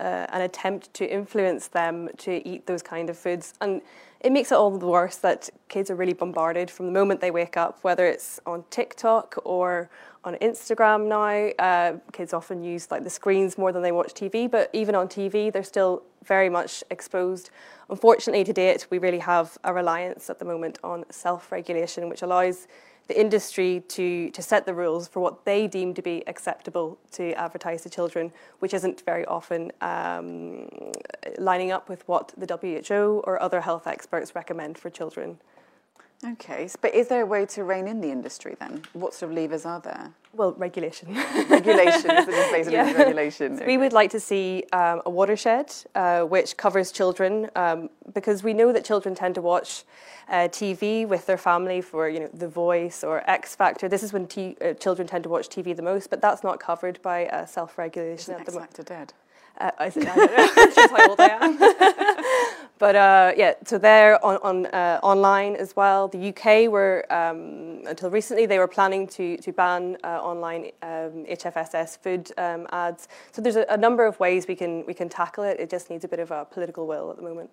uh, an attempt to influence them to eat those kind of foods and it makes it all the worse that kids are really bombarded from the moment they wake up whether it's on TikTok or on Instagram now. Uh, kids often use like the screens more than they watch TV, but even on TV, they're still very much exposed. Unfortunately, to date, we really have a reliance at the moment on self-regulation, which allows the industry to, to set the rules for what they deem to be acceptable to advertise to children, which isn't very often um, lining up with what the WHO or other health experts recommend for children. Okay, but is there a way to rein in the industry then? What sort of levers are there? Well, regulation. regulation is basically yeah. regulation. So okay. We would like to see um, a watershed uh, which covers children um, because we know that children tend to watch uh, TV with their family for you know The Voice or X Factor. This is when t- uh, children tend to watch TV the most, but that's not covered by uh, self-regulation at the moment. X Factor dead. Uh, I, I don't know. That's how old I am. but uh, yeah, so they're on, on uh, online as well. The UK were um, until recently they were planning to to ban uh, online um, HFSS food um, ads. So there's a, a number of ways we can we can tackle it. It just needs a bit of a political will at the moment.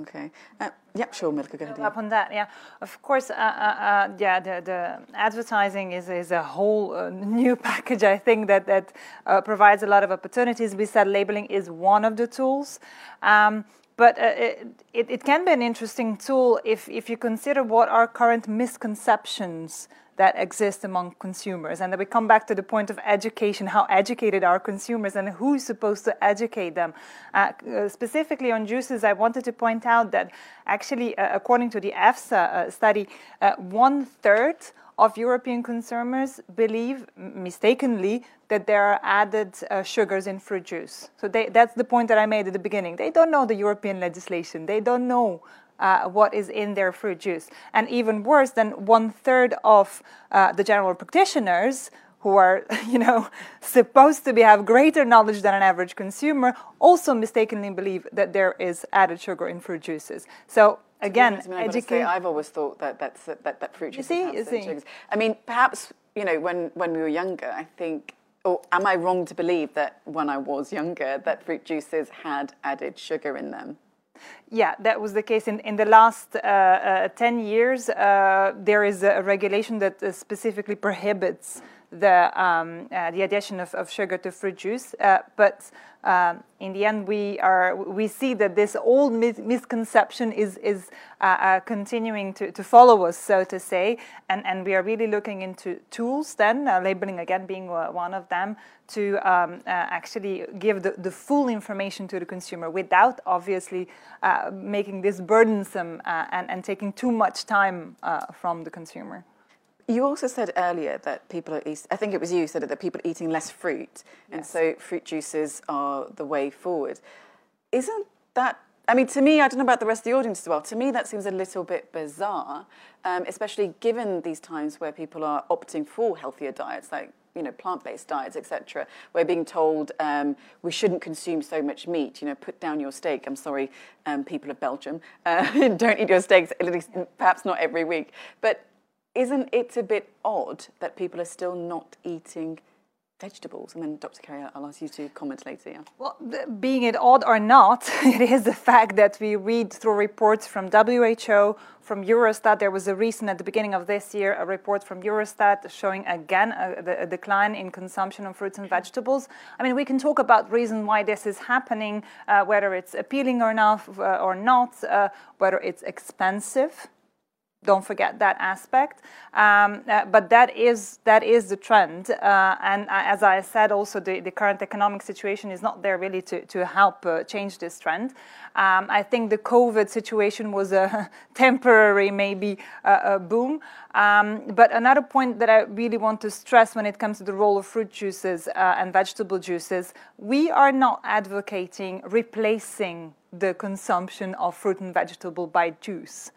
Okay. Uh, yeah, sure, Milka, go ahead. Up on that, yeah. Of course, uh, uh, uh, yeah, the, the advertising is, is a whole uh, new package, I think, that, that uh, provides a lot of opportunities. We said labeling is one of the tools. Um, but it, it, it, can be an interesting tool if, if you consider what are current misconceptions that exist among consumers. And then we come back to the point of education, how educated are consumers and who's supposed to educate them. Uh, uh, specifically on juices, I wanted to point out that actually, uh, according to the EFSA uh, study, uh, one third of European consumers believe mistakenly that there are added uh, sugars in fruit juice. So they, that's the point that I made at the beginning. They don't know the European legislation. They don't know uh, what is in their fruit juice. And even worse than one third of uh, the general practitioners who are, you know, supposed to be, have greater knowledge than an average consumer also mistakenly believe that there is added sugar in fruit juices. So again, I mean, educate. I've always thought that that's that, that fruit juice. You see, you see. I mean, perhaps you know when when we were younger, I think. Or am I wrong to believe that when I was younger, that fruit juices had added sugar in them? Yeah, that was the case. In, in the last uh, uh, 10 years, uh, there is a regulation that uh, specifically prohibits the, um, uh, the addition of, of, sugar to fruit juice. Uh, but um, in the end, we, are, we see that this old misconception is, is continuing to, to follow us, so to say. And, and we are really looking into tools then, labeling again being one of them, to um, uh, actually give the, the, full information to the consumer without obviously uh, making this burdensome uh, and, and, taking too much time uh, from the consumer. You also said earlier that people are, I think it was you said it, that people are eating less fruit, yes. and so fruit juices are the way forward. Isn't that I mean, to me, I don't know about the rest of the audience as well. To me, that seems a little bit bizarre, um, especially given these times where people are opting for healthier diets, like you know, plant-based diets, etc. We're being told um, we shouldn't consume so much meat. You know, put down your steak. I'm sorry, um, people of Belgium, uh, don't eat your steaks. At least, perhaps not every week. But isn't it a bit odd that people are still not eating vegetables? And then, Dr. Carrie, I'll ask you to comment later. Yeah. Well, being it odd or not, it is the fact that we read through reports from WHO, from Eurostat. There was a recent, at the beginning of this year, a report from Eurostat showing again a, a decline in consumption of fruits and vegetables. I mean, we can talk about reason why this is happening, uh, whether it's appealing or not, uh, or not, uh, whether it's expensive don't forget that aspect. Um, uh, but that is that is the trend, uh, and uh, as I said, also the, the current economic situation is not there really to to help uh, change this trend. Um, I think the COVID situation was a temporary, maybe a boom. Um, but another point that I really want to stress when it comes to the role of fruit juices uh, and vegetable juices, we are not advocating replacing the consumption of fruit and vegetable by juice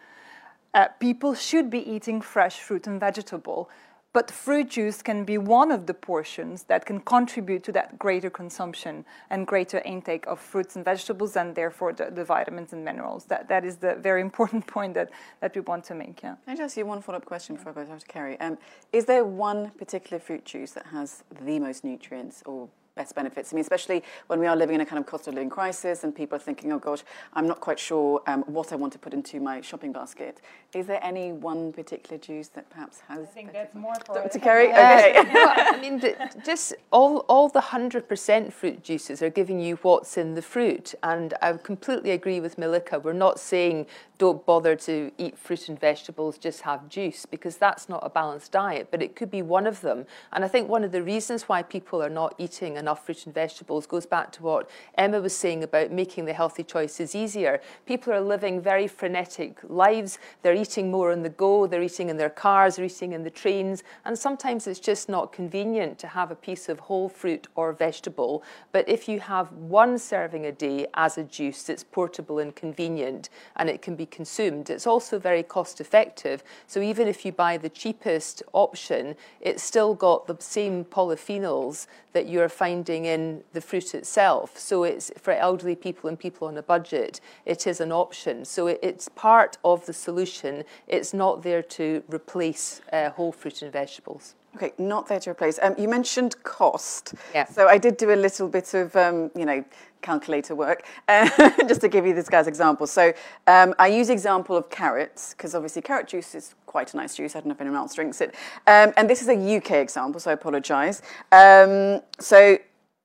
uh, people should be eating fresh fruit and vegetable. But fruit juice can be one of the portions that can contribute to that greater consumption and greater intake of fruits and vegetables, and therefore the, the vitamins and minerals. That, that is the very important point that, that we want to make. Yeah. I just ask you one follow up question before I go to Dr. Um, is there one particular fruit juice that has the most nutrients or best benefits. I mean, especially when we are living in a kind of cost of living crisis and people are thinking, oh gosh, I'm not quite sure um, what I want to put into my shopping basket. Is there any one particular juice that perhaps has? I think that's more for Dr. Carrie. Okay. no, I mean, the, just all all the hundred percent fruit juices are giving you what's in the fruit, and I completely agree with Melika. We're not saying don't bother to eat fruit and vegetables, just have juice, because that's not a balanced diet, but it could be one of them. And I think one of the reasons why people are not eating enough fruit and vegetables goes back to what Emma was saying about making the healthy choices easier. People are living very frenetic lives. They're eating more on the go, they're eating in their cars, they're eating in the trains, and sometimes it's just not convenient to have a piece of whole fruit or vegetable. But if you have one serving a day as a juice, it's portable and convenient, and it can be consumed. It's also very cost effective. So even if you buy the cheapest option, it's still got the same polyphenols that you're finding in the fruit itself. So it's for elderly people and people on a budget, it is an option. So it, it's part of the solution. It's not there to replace uh, whole fruit and vegetables. Okay, not there to replace. Um, you mentioned cost. Yeah. So I did do a little bit of, um, you know, calculator work, uh, just to give you this guy's example. So um, I use example of carrots, because obviously carrot juice is quite a nice juice. I don't know if anyone else drinks it. Um, and this is a UK example, so I apologise. Um, so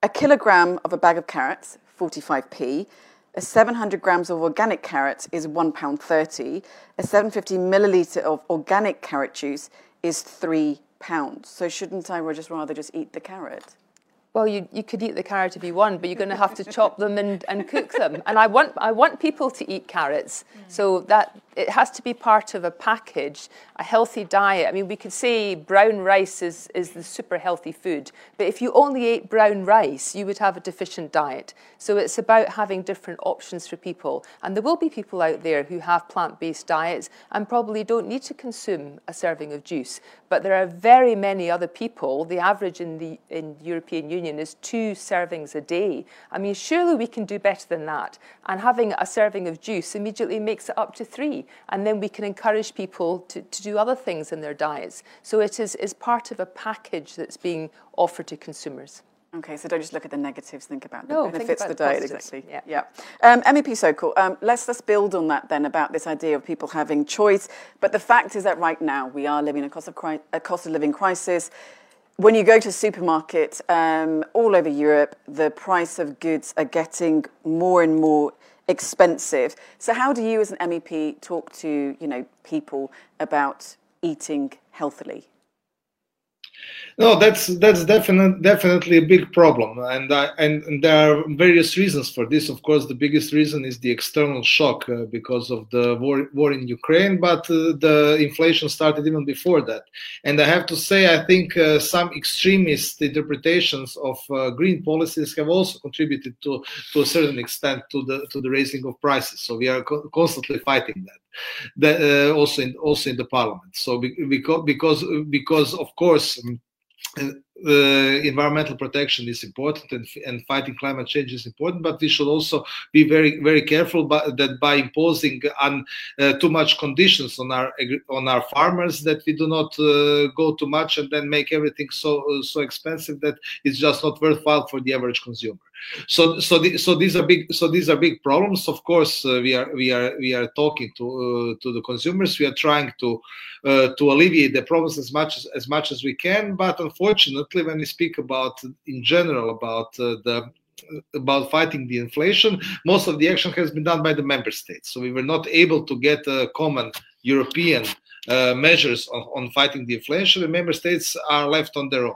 a kilogram of a bag of carrots, 45p. A 700 grams of organic carrot is £1.30. A 750 milliliter of organic carrot juice is three pounds. So shouldn't I just rather just eat the carrot? Well, you, you could eat the carrot if you want, but you're going to have to chop them and, and cook them. And I want, I want people to eat carrots. Mm. So that it has to be part of a package, a healthy diet. I mean, we could say brown rice is, is the super healthy food, but if you only ate brown rice, you would have a deficient diet. So it's about having different options for people. And there will be people out there who have plant based diets and probably don't need to consume a serving of juice. But there are very many other people. The average in the in European Union is two servings a day. I mean, surely we can do better than that. And having a serving of juice immediately makes it up to three. And then we can encourage people to, to do other things in their diets. So it is, is part of a package that's being offered to consumers. Okay, so don't just look at the negatives, think about the no, benefits of the, diet, exactly. Yeah. yeah. Um, MEP Sokol, um, let's just build on that then about this idea of people having choice. But the fact is that right now we are living in a cost of, cri- a cost of living crisis. When you go to supermarket um, all over Europe, the price of goods are getting more and more expensive. So how do you as an MEP talk to, you know, people about eating healthily? No, that's that's definitely definitely a big problem, and, and, and there are various reasons for this. Of course, the biggest reason is the external shock uh, because of the war war in Ukraine, but uh, the inflation started even before that. And I have to say, I think uh, some extremist interpretations of uh, green policies have also contributed to to a certain extent to the to the raising of prices. So we are co constantly fighting that. That uh, also in also in the parliament. So because because because of course uh, environmental protection is important and, and fighting climate change is important, but we should also be very very careful by, that by imposing un, uh, too much conditions on our on our farmers that we do not uh, go too much and then make everything so so expensive that it's just not worthwhile for the average consumer. So so the, so these are big so these are big problems. Of course uh, we are we are we are talking to uh, to the consumers. We are trying to uh, to alleviate the problems as much as, as much as we can but unfortunately when we speak about in general about uh, the about fighting the inflation most of the action has been done by the member states. So we were not able to get a common european uh, measures on, on, fighting the inflation, the member states are left on their own.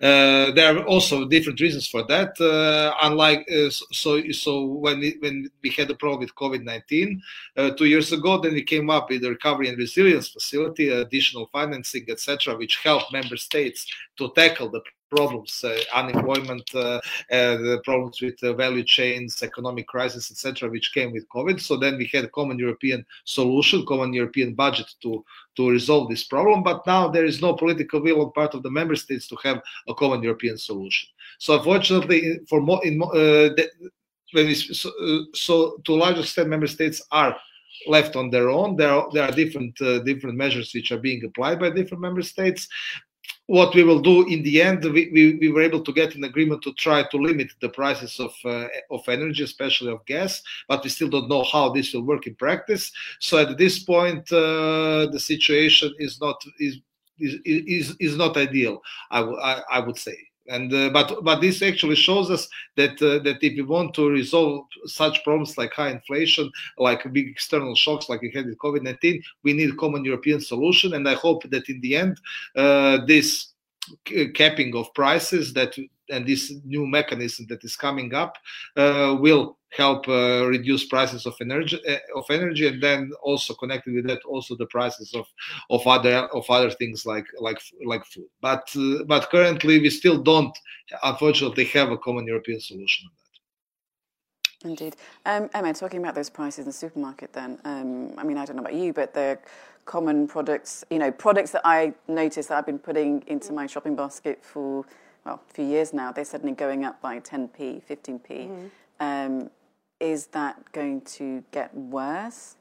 Uh, there are also different reasons for that. Uh, unlike uh, so, so when we, when we had the problem with COVID nineteen uh, two years ago, then we came up with the recovery and resilience facility, additional financing, etc., which helped member states to tackle the problems, uh, unemployment, uh, uh, the problems with value chains, economic crisis, etc., which came with COVID. So then we had a common European solution, common European budget to to resolve this problem. But now there is no political will on part of the member states to have a common European solution. So unfortunately, for more in the, when we, so, so, to a large extent, member states are left on their own. There are, there are different uh, different measures which are being applied by different member states what we will do in the end, we, we, we, were able to get an agreement to try to limit the prices of uh, of energy, especially of gas, but we still don't know how this will work in practice. So at this point, uh, the situation is not is is is, is not ideal. I, I, I would say and uh, but but this actually shows us that uh, that if we want to resolve such problems like high inflation like big external shocks like we had with covid-19 we need common european solution. And i hope that in the end uh, this capping of prices that and this new mechanism that is coming up uh, will help uh, reduce prices of energy uh, of energy and then also connected with that also the prices of of other of other things like like like food. But uh, but currently we still don't unfortunately have a common european solution indeed um, emma talking about those prices in the supermarket then um, i mean i don't know about you but the common products you know products that i notice that i've been putting into my shopping basket for well a few years now they're suddenly going up by 10p 15p mm-hmm. um, is that going to get worse?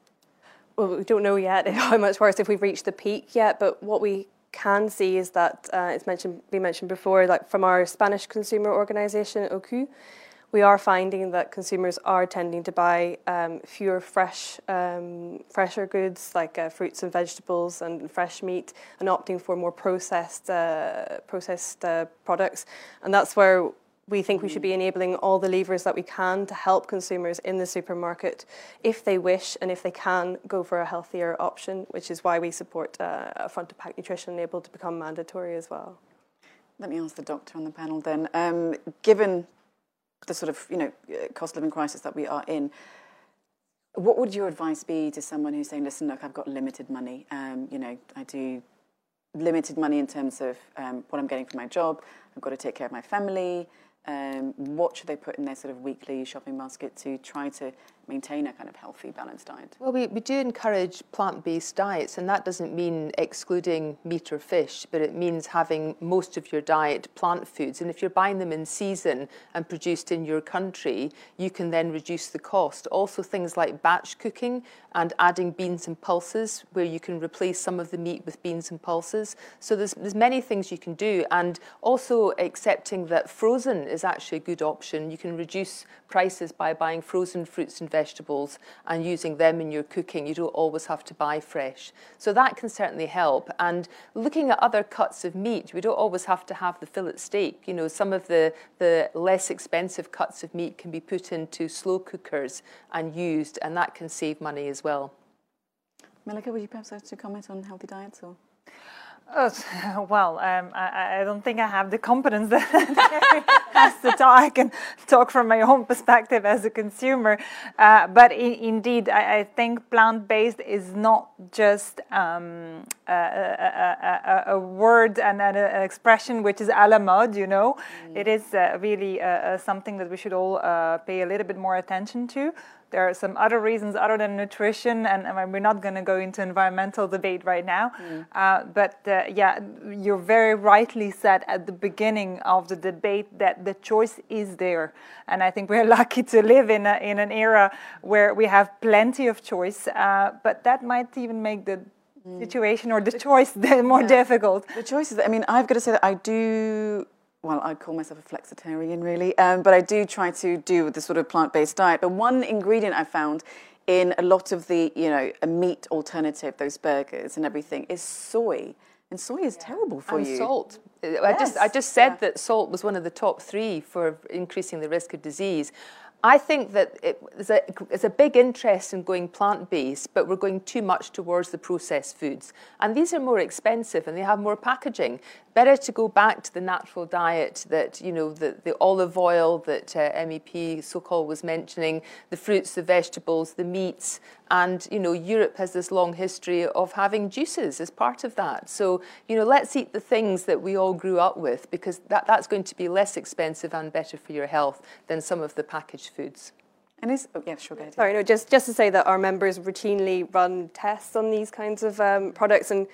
Well, we don't know yet how much worse if we've reached the peak yet, but what we can see is that uh, it's mentioned we mentioned before, like from our Spanish consumer organisation OCU, we are finding that consumers are tending to buy um, fewer fresh, um, fresher goods like uh, fruits and vegetables and fresh meat, and opting for more processed, uh, processed uh, products. And that's where we think we should be enabling all the levers that we can to help consumers in the supermarket if they wish and if they can go for a healthier option, which is why we support uh, front of pack nutrition label to become mandatory as well. Let me ask the doctor on the panel then. Um, given the sort of you know cost of living crisis that we are in, what would your advice be to someone who's saying, "Listen, look, I've got limited money. Um, you know, I do limited money in terms of um, what I'm getting for my job. I've got to take care of my family um, what should they put in their sort of weekly shopping basket to try to maintain a kind of healthy, balanced diet? Well, we, we do encourage plant based diets, and that doesn't mean excluding meat or fish, but it means having most of your diet plant foods. And if you're buying them in season and produced in your country, you can then reduce the cost. Also, things like batch cooking and adding beans and pulses, where you can replace some of the meat with beans and pulses. So there's, there's many things you can do, and also accepting that frozen is actually a good option. You can reduce prices by buying frozen fruits and vegetables and using them in your cooking. You don't always have to buy fresh. So that can certainly help. And looking at other cuts of meat, we don't always have to have the fillet steak. You know, some of the, the less expensive cuts of meat can be put into slow cookers and used, and that can save money as well. Melika, would you perhaps like to comment on healthy diets or? Oh, well, um, I, I, don't think I have the competence that has to talk. I can talk from my own perspective as a consumer. Uh, but in, indeed, I, I think plant based is not just um, uh, a, a, a, word and an expression which is a la mode, you know. Mm. It is uh, really uh, something that we should all uh, pay a little bit more attention to. There are some other reasons other than nutrition, and, and we're not going to go into environmental debate right now. Mm. Uh, but uh, yeah, you very rightly said at the beginning of the debate that the choice is there, and I think we're lucky to live in a, in an era where we have plenty of choice. Uh, but that might even make the mm. situation or the choice more yeah. difficult. The choices. I mean, I've got to say that I do well, I call myself a flexitarian, really, um, but I do try to do the sort of plant-based diet. But one ingredient I found in a lot of the, you know, a meat alternative, those burgers and everything, is soy. And soy is yeah. terrible for and you. salt. Yes. I just I just said yeah. that salt was one of the top three for increasing the risk of disease. I think that it, there's, a, there's a big interest in going plant-based, but we're going too much towards the processed foods. And these are more expensive and they have more packaging better to go back to the natural diet that, you know, the, the olive oil that uh, MEP Sokol was mentioning, the fruits, the vegetables, the meats. And, you know, Europe has this long history of having juices as part of that. So, you know, let's eat the things that we all grew up with because that, that's going to be less expensive and better for your health than some of the packaged foods. And is oh, yeah, sure, go ahead. Sorry, no, just just to say that our members routinely run tests on these kinds of um, products, and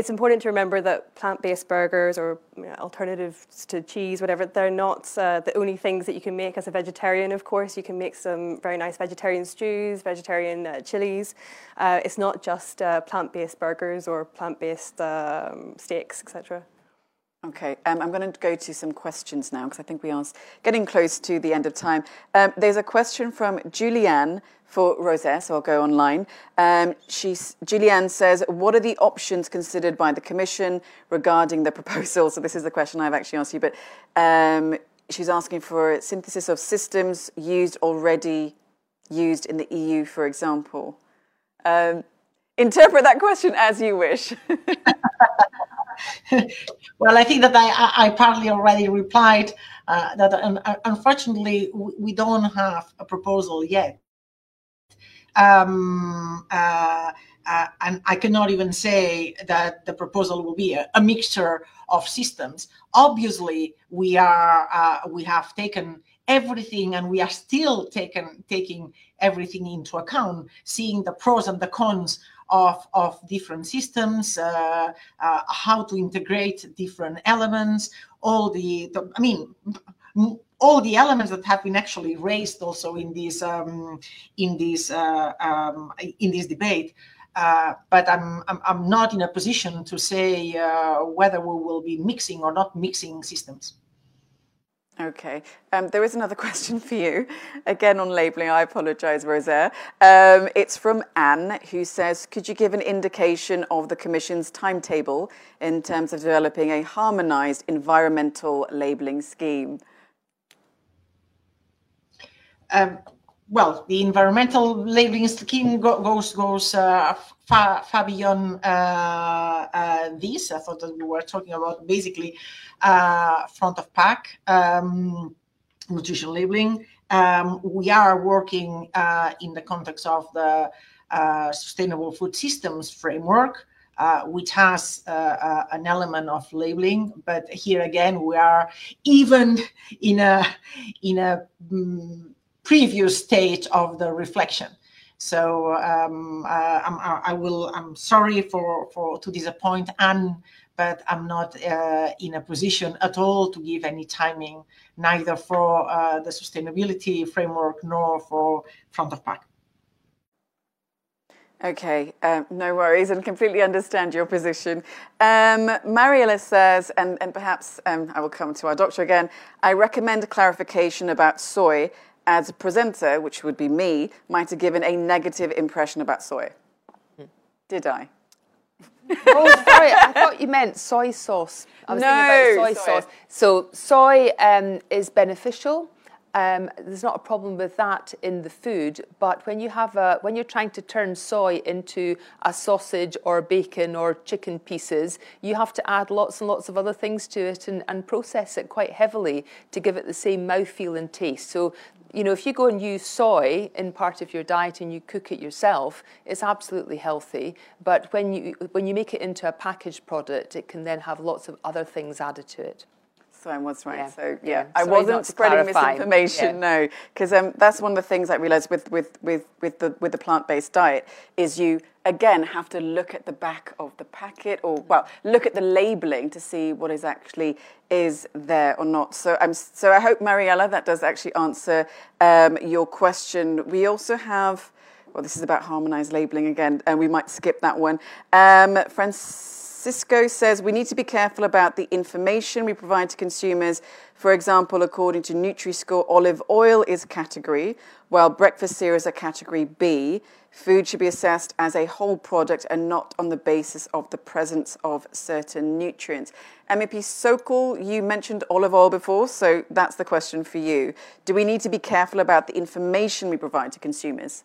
it's important to remember that plant-based burgers or you know, alternatives to cheese, whatever, they're not uh, the only things that you can make as a vegetarian. Of course, you can make some very nice vegetarian stews, vegetarian uh, chilies. Uh, it's not just uh, plant-based burgers or plant-based um, steaks, etc. Okay, um, I'm going to go to some questions now because I think we are getting close to the end of time. Um, there's a question from Julianne for Rosette, so I'll go online. Um, she's, Julianne says, What are the options considered by the Commission regarding the proposal? So, this is the question I've actually asked you, but um, she's asking for a synthesis of systems used already used in the EU, for example. Um, interpret that question as you wish. well, I think that I, I partly already replied uh, that um, unfortunately we don't have a proposal yet. Um, uh, uh, and I cannot even say that the proposal will be a, a mixture of systems. Obviously, we are uh, we have taken everything and we are still taken, taking everything into account, seeing the pros and the cons of, of different systems, uh, uh, how to integrate different elements, all the, the, I mean, all the elements that have been actually raised also in this um, in this uh, um, in this debate. Uh, but I'm, I'm, I'm not in a position to say uh, whether we will be mixing or not mixing systems. Okay. Um, there is another question for you, again on labelling. I apologise, Rosaire. Um, it's from Anne, who says, Could you give an indication of the Commission's timetable in terms of developing a harmonised environmental labelling scheme? Um, well, the environmental labeling scheme go, goes goes uh, far, far beyond uh, uh, this. I thought that we were talking about basically uh, front of pack um, nutrition labeling. Um, we are working uh, in the context of the uh, Sustainable Food Systems Framework. Uh, which has uh, uh, an element of labeling. But here again, we are even in a in a um, previous stage of the reflection. So um, uh, I'm, I will. I'm sorry for for to disappoint Anne, but I'm not uh, in a position at all to give any timing, neither for uh, the sustainability framework nor for front of pack. Okay, um, no worries, and completely understand your position. Um, Mariella says, and, and perhaps um, I will come to our doctor again, I recommend clarification about soy as a presenter, which would be me, might have given a negative impression about soy. Did I? oh, sorry. I thought you meant soy sauce. I was no, thinking about soy, soy. sauce. So soy um, is beneficial. Um, there's not a problem with that in the food, but when you have a when you're trying to turn soy into a sausage or bacon or chicken pieces, you have to add lots and lots of other things to it and, and process it quite heavily to give it the same mouthfeel and taste. So you know, if you go and use soy in part of your diet and you cook it yourself, it's absolutely healthy. But when you when you make it into a packaged product, it can then have lots of other things added to it. So I was right. Yeah. So yeah, Yeah. I Sorry wasn't spreading clarify. misinformation. No, because um, that's one of the things I realised with with with with the with the plant based diet is you again have to look at the back of the packet or well look at the labelling to see what is actually is there or not. So I'm so I hope Mariella that does actually answer um, your question. We also have. Well, this is about harmonized labeling again, and we might skip that one. Um, Francisco says we need to be careful about the information we provide to consumers. For example, according to Nutri-Score, olive oil is a category, while breakfast cereals are category B. Food should be assessed as a whole product and not on the basis of the presence of certain nutrients. MEP Sokol, you mentioned olive oil before, so that's the question for you. Do we need to be careful about the information we provide to consumers?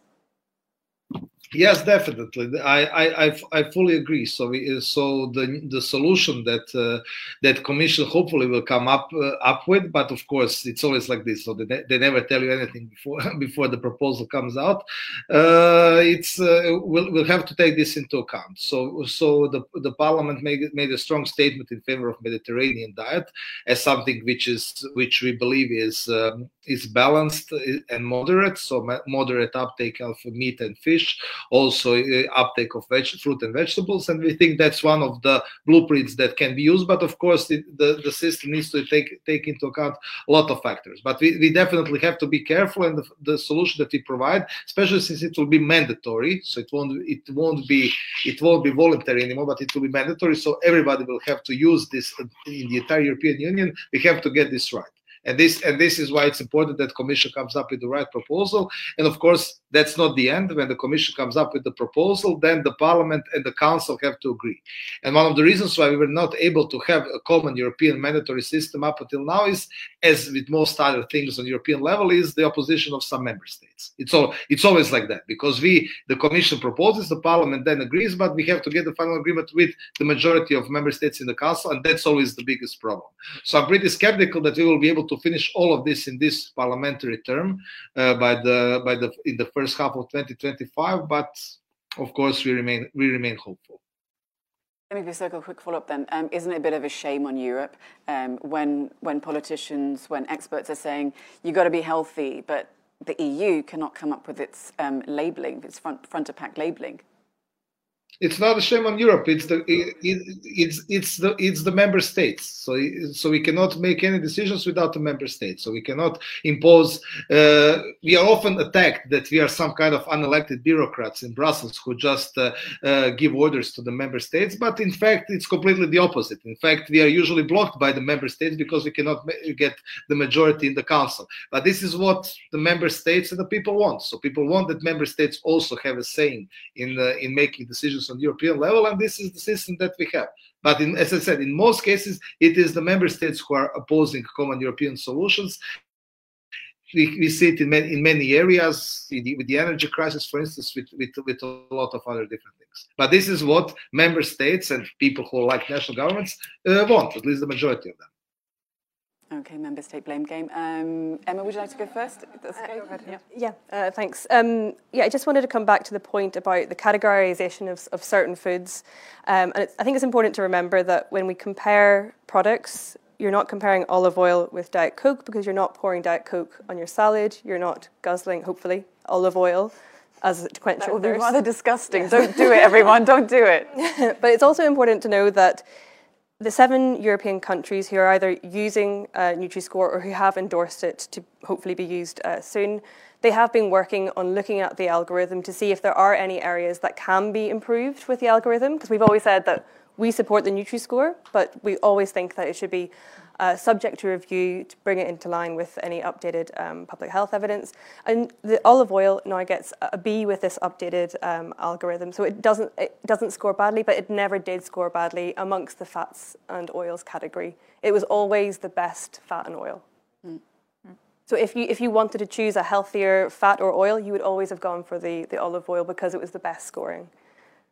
Yes, definitely. I, I, I, fully agree. So, we, so the the solution that uh, that Commission hopefully will come up uh, up with, but of course it's always like this. So they, they never tell you anything before before the proposal comes out. Uh, it's uh, we'll, we'll have to take this into account. So so the the Parliament made made a strong statement in favor of Mediterranean diet as something which is which we believe is um, is balanced and moderate. So moderate uptake of meat and fish also uh, uptake of veg- fruit and vegetables and we think that's one of the blueprints that can be used but of course the, the system needs to take take into account a lot of factors but we, we definitely have to be careful and the, the solution that we provide especially since it will be mandatory so it won't it won't be it won't be voluntary anymore but it will be mandatory so everybody will have to use this in the entire european union we have to get this right and this and this is why it's important that commission comes up with the right proposal. And of course that's not the end. When the commission comes up with the proposal then the parliament and the council have to agree. And one of the reasons why we were not able to have a common european mandatory system up until now is as with most other things on european level is the opposition of some member states. It's all it's always like that because we the commission proposes the parliament then agrees but we have to get the final agreement with the majority of member states in the council and that's always the biggest problem. So i'm pretty skeptical that we will be able to finish all of this in this parliamentary term uh, by the by the in the first half of 2025 but of course we remain we remain hopeful Let me just a quick follow up then. Um, isn't it a bit of a shame on Europe um, when when politicians, when experts are saying you've got to be healthy, but the EU cannot come up with its um, labeling, its front front of pack labeling? It's not a shame on Europe. It's the it, it, it's it's the it's the member states. So so we cannot make any decisions without the member states. So we cannot impose. Uh, we are often attacked that we are some kind of unelected bureaucrats in Brussels who just uh, uh, give orders to the member states. But in fact, it's completely the opposite. In fact, we are usually blocked by the member states because we cannot get the majority in the council. But this is what the member states and the people want. So people want that member states also have a saying in uh, in making decisions on European level, and this is the system that we have. But in, as I said, in most cases, it is the member states who are opposing common European solutions. We, we see it in many, in many areas, with the, with the energy crisis, for instance, with, with, with a lot of other different things. But this is what member states and people who like national governments uh, want, at least the majority of them. Okay, member state blame game. Um, Emma, would you like to go first? That's okay. Yeah. Yeah, uh, thanks. Um, yeah, I just wanted to come back to the point about the categorization of, of certain foods. Um, and I think it's important to remember that when we compare products, you're not comparing olive oil with Diet Coke because you're not pouring Diet Coke on your salad. You're not guzzling, hopefully, olive oil as a quench That would be rather disgusting. Don't do it, everyone. Don't do it. but it's also important to know that the seven European countries who are either using uh, Nutri-Score or who have endorsed it to hopefully be used uh, soon, they have been working on looking at the algorithm to see if there are any areas that can be improved with the algorithm. Because we've always said that we support the Nutri-Score, but we always think that it should be uh, subject to review to bring it into line with any updated um, public health evidence. And the olive oil now gets a B with this updated um, algorithm, so it doesn't it doesn't score badly, but it never did score badly amongst the fats and oils category. It was always the best fat and oil. So if you if you wanted to choose a healthier fat or oil, you would always have gone for the, the olive oil because it was the best scoring.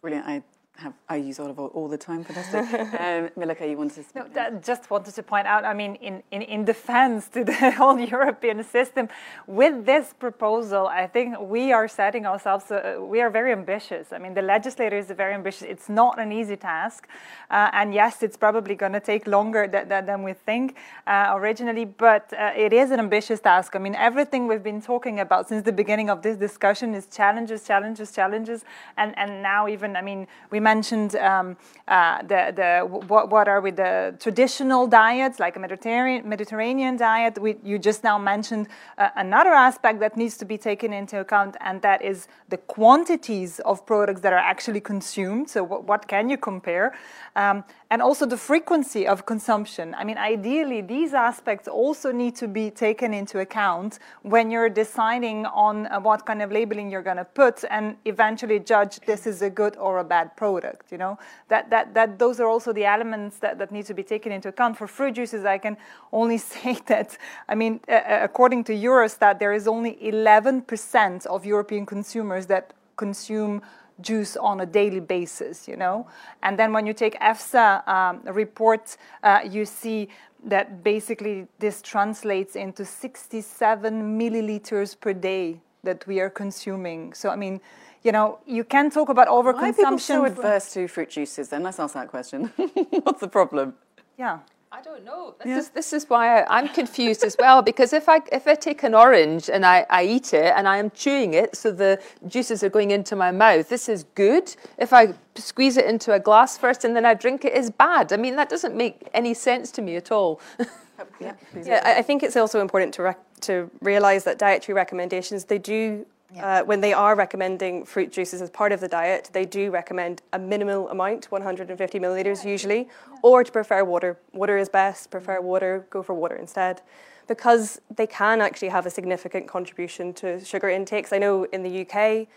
Brilliant. I have, I use olive oil all the time. Fantastic. um, Milica, you wanted to? No, that, just wanted to point out. I mean, in, in, in defense to the whole European system, with this proposal, I think we are setting ourselves. Uh, we are very ambitious. I mean, the legislator is very ambitious. It's not an easy task, uh, and yes, it's probably going to take longer th- th- than we think uh, originally. But uh, it is an ambitious task. I mean, everything we've been talking about since the beginning of this discussion is challenges, challenges, challenges, and and now even I mean we mentioned um, uh, the, the what, what are with the traditional diets like a Mediterranean, Mediterranean diet. We, you just now mentioned uh, another aspect that needs to be taken into account, and that is the quantities of products that are actually consumed. So, what, what can you compare? Um, and also the frequency of consumption. I mean, ideally, these aspects also need to be taken into account when you're deciding on uh, what kind of labeling you're going to put and eventually judge this is a good or a bad product. You know, that, that, that those are also the elements that, that need to be taken into account. For fruit juices, I can only say that, I mean, uh, according to Eurostat, there is only 11% of European consumers that consume juice on a daily basis, you know. And then when you take EFSA um, report, uh, you see that basically this translates into 67 milliliters per day that we are consuming. So I mean, you know, you can talk about overconsumption. Why are people so adverse to fruit juices? Then let's ask that question. What's the problem? Yeah. I don't know. This, yeah. is, this is why I, am confused as well because if I if I take an orange and I, I eat it and I am chewing it, so the juices are going into my mouth, this is good. If I squeeze it into a glass first and then I drink it, is bad. I mean, that doesn't make any sense to me at all. yeah, yeah, I think it's also important to rec- to realise that dietary recommendations they do yeah. Uh, when they are recommending fruit juices as part of the diet, they do recommend a minimal amount, 150 milliliters yeah. usually, yeah. or to prefer water. Water is best, prefer mm-hmm. water, go for water instead. Because they can actually have a significant contribution to sugar intakes. I know in the UK,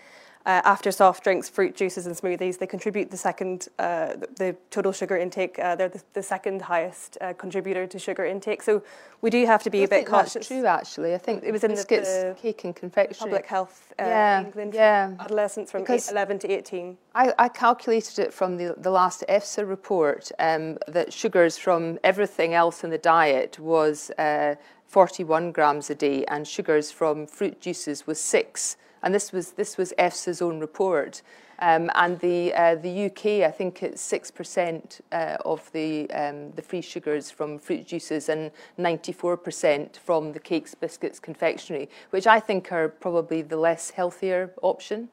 uh, after soft drinks, fruit juices, and smoothies, they contribute the second, uh, the total sugar intake. Uh, they're the, the, second highest uh, contributor to sugar intake. So we do have to be I a bit cautious. That's true, actually. I think it was in biscuits, the, the cake and confectionery. Public health uh, yeah, England yeah. adolescents from eight, 11 to 18. I, I, calculated it from the, the last EFSA report um, that sugars from everything else in the diet was uh, 41 grams a day, and sugars from fruit juices was six and this was this was EFSA's own report. Um, and the uh, the UK, I think it's six percent uh, of the um, the free sugars from fruit juices and 94 percent from the cakes, biscuits, confectionery, which I think are probably the less healthier option.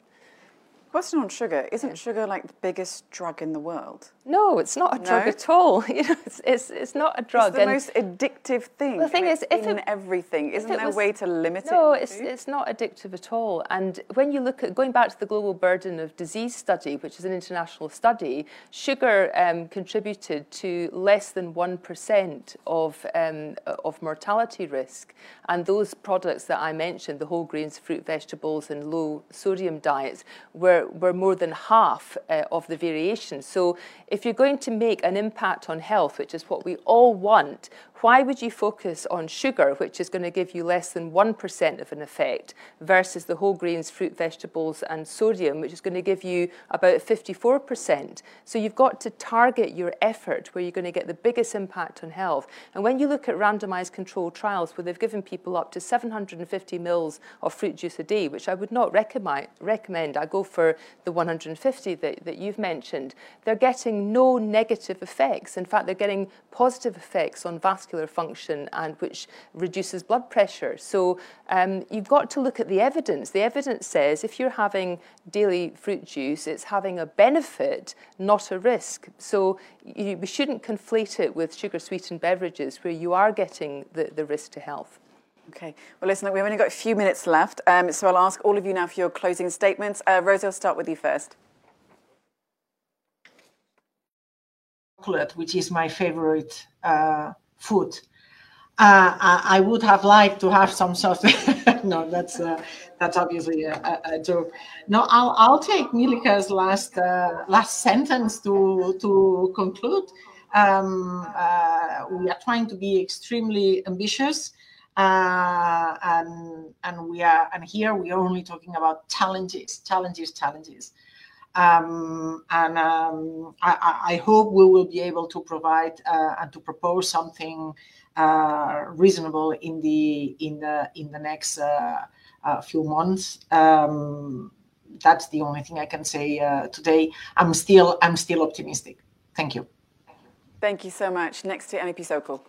Question on sugar. Isn't sugar like the biggest drug in the world? No, it's not a no? drug at all. You know, it's, it's, it's not a drug. It's the and most addictive thing. The thing is, if in it, everything, isn't there was, a way to limit no, it? No, it's, it's not addictive at all. And when you look at going back to the Global Burden of Disease study, which is an international study, sugar um, contributed to less than one percent of um, of mortality risk. And those products that I mentioned, the whole grains, fruit, vegetables, and low sodium diets, were were, more than half uh, of the variation. So if you're going to make an impact on health, which is what we all want, why would you focus on sugar, which is going to give you less than 1% of an effect, versus the whole grains, fruit, vegetables, and sodium, which is going to give you about 54%? So you've got to target your effort where you're going to get the biggest impact on health. And when you look at randomized controlled trials where they've given people up to 750 mils of fruit juice a day, which I would not recommend, I go for the 150 that, that you've mentioned, they're getting no negative effects. In fact, they're getting positive effects on vascular vascular function and which reduces blood pressure. So um, you've got to look at the evidence. The evidence says if you're having daily fruit juice, it's having a benefit, not a risk. So you, we shouldn't conflate it with sugar sweetened beverages where you are getting the, the risk to health. Okay. Well, listen, we've only got a few minutes left, um, so I'll ask all of you now for your closing statements. Uh, Rosie, I'll start with you first. Chocolate, which is my favorite uh, food. Uh, I would have liked to have some of no, that's uh, that's obviously a, a, joke. No, I'll I'll take Milica's last uh, last sentence to to conclude. Um, uh, we are trying to be extremely ambitious, uh, and and we are and here we are only talking about challenges, challenges, challenges. Um, and um, I, I, hope we will be able to provide uh, and to propose something uh, reasonable in the in the in the next uh, uh few months. Um, that's the only thing I can say uh, today. I'm still I'm still optimistic. Thank you. Thank you so much. Next to MEP Sokol.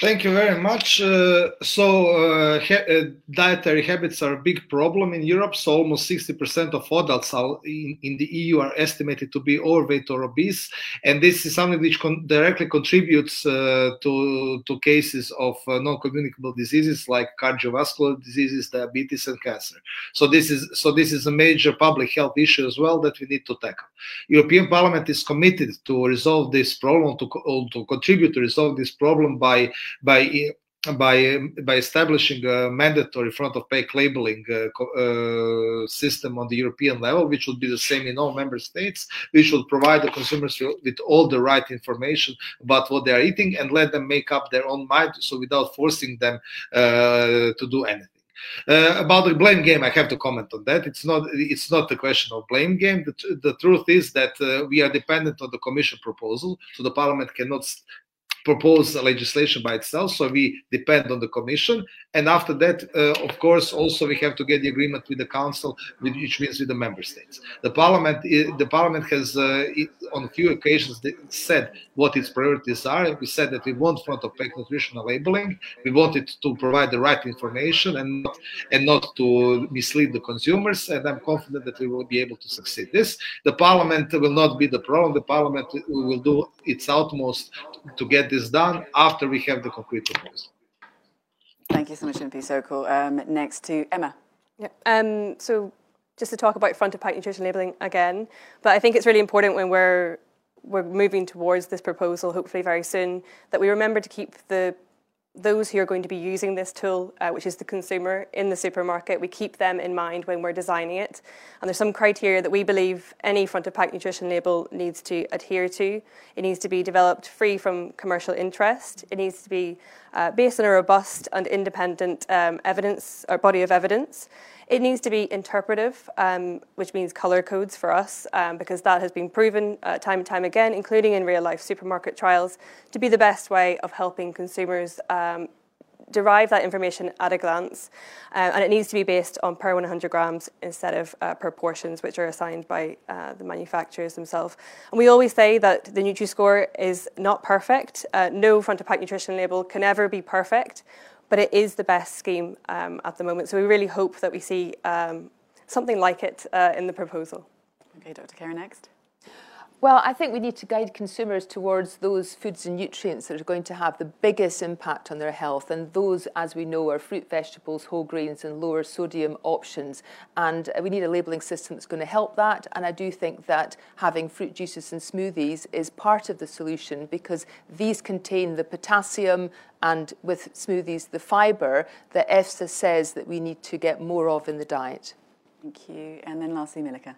Thank you very much. Uh, so, uh, ha uh, dietary habits are a big problem in Europe. So, almost 60% of adults in, in, the EU are estimated to be overweight or obese, and this is something which con directly contributes uh, to to cases of uh, non-communicable diseases like cardiovascular diseases, diabetes, and cancer. So, this is so this is a major public health issue as well that we need to tackle. European Parliament is committed to resolve this problem, to to contribute to resolve this problem by by by by establishing a mandatory front of pack labeling uh, uh, system on the European level, which would be the same in all member states, which would provide the consumers with all the right information about what they are eating and let them make up their own mind, so without forcing them uh, to do anything. Uh, about the blame game, I have to comment on that. It's not it's not a question of blame game. The, the truth is that uh, we are dependent on the Commission proposal, so the Parliament cannot propose legislation by itself. So we depend on the Commission. And after that, uh, of course, also we have to get the agreement with the Council, which means with the Member States. The Parliament, the Parliament has uh, on a few occasions said what its priorities are. We said that we want front of pack nutritional labeling. We want it to provide the right information and not, and not to mislead the consumers. And I'm confident that we will be able to succeed. This the Parliament will not be the problem. The Parliament will do its utmost to get this done after we have the concrete proposal. Thank you so much, MP Sokol. Um, next to Emma. Yeah. Um, so just to talk about front of pack nutrition labeling again, but I think it's really important when we're we're moving towards this proposal, hopefully very soon, that we remember to keep the those who are going to be using this tool, uh, which is the consumer in the supermarket, we keep them in mind when we're designing it. And there's some criteria that we believe any front of pack nutrition label needs to adhere to. It needs to be developed free from commercial interest. It needs to be uh, based on a robust and independent um, evidence or body of evidence. It needs to be interpretive, um, which means colour codes for us, um, because that has been proven uh, time and time again, including in real life supermarket trials, to be the best way of helping consumers um, derive that information at a glance. Uh, and it needs to be based on per 100 grams instead of uh, per portions, which are assigned by uh, the manufacturers themselves. And we always say that the Nutri-Score is not perfect. Uh, no front of pack nutrition label can ever be perfect but it is the best scheme um, at the moment. So we really hope that we see um, something like it uh, in the proposal. Okay, Dr. Carrie, next. Well, I think we need to guide consumers towards those foods and nutrients that are going to have the biggest impact on their health. And those, as we know, are fruit, vegetables, whole grains, and lower sodium options. And uh, we need a labelling system that's going to help that. And I do think that having fruit juices and smoothies is part of the solution because these contain the potassium and with smoothies, the fibre that EFSA says that we need to get more of in the diet. Thank you. And then lastly, Milica.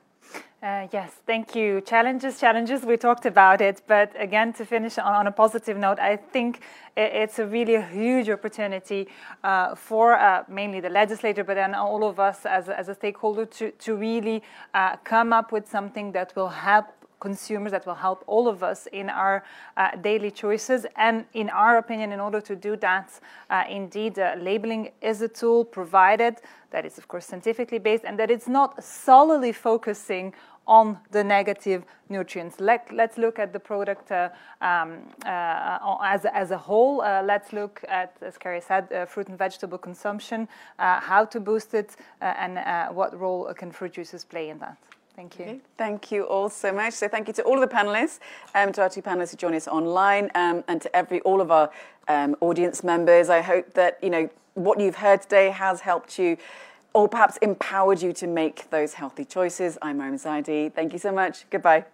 Uh, yes, thank you. Challenges, challenges, we talked about it. But again, to finish on, on a positive note, I think it's a really a huge opportunity uh, for uh, mainly the legislator, but then all of us as, as a stakeholder to, to really uh, come up with something that will help consumers that will help all of us in our uh, daily choices. And in our opinion, in order to do that, uh, indeed, uh, labeling is a tool provided that is, of course, scientifically based and that it's not solely focusing on the negative nutrients. Let, us look at the product uh, um, uh, as, as a whole. Uh, let's look at, as Carrie said, uh, fruit and vegetable consumption, uh, how to boost it, uh, and what role can fruit juices play in that. Thank you. Okay. Thank you all so much. So thank you to all of the panelists, um, to our two panelists who joined us online, um, and to every all of our um, audience members. I hope that you know what you've heard today has helped you, or perhaps empowered you to make those healthy choices. I'm Mariam Zaidi. Thank you so much. Goodbye.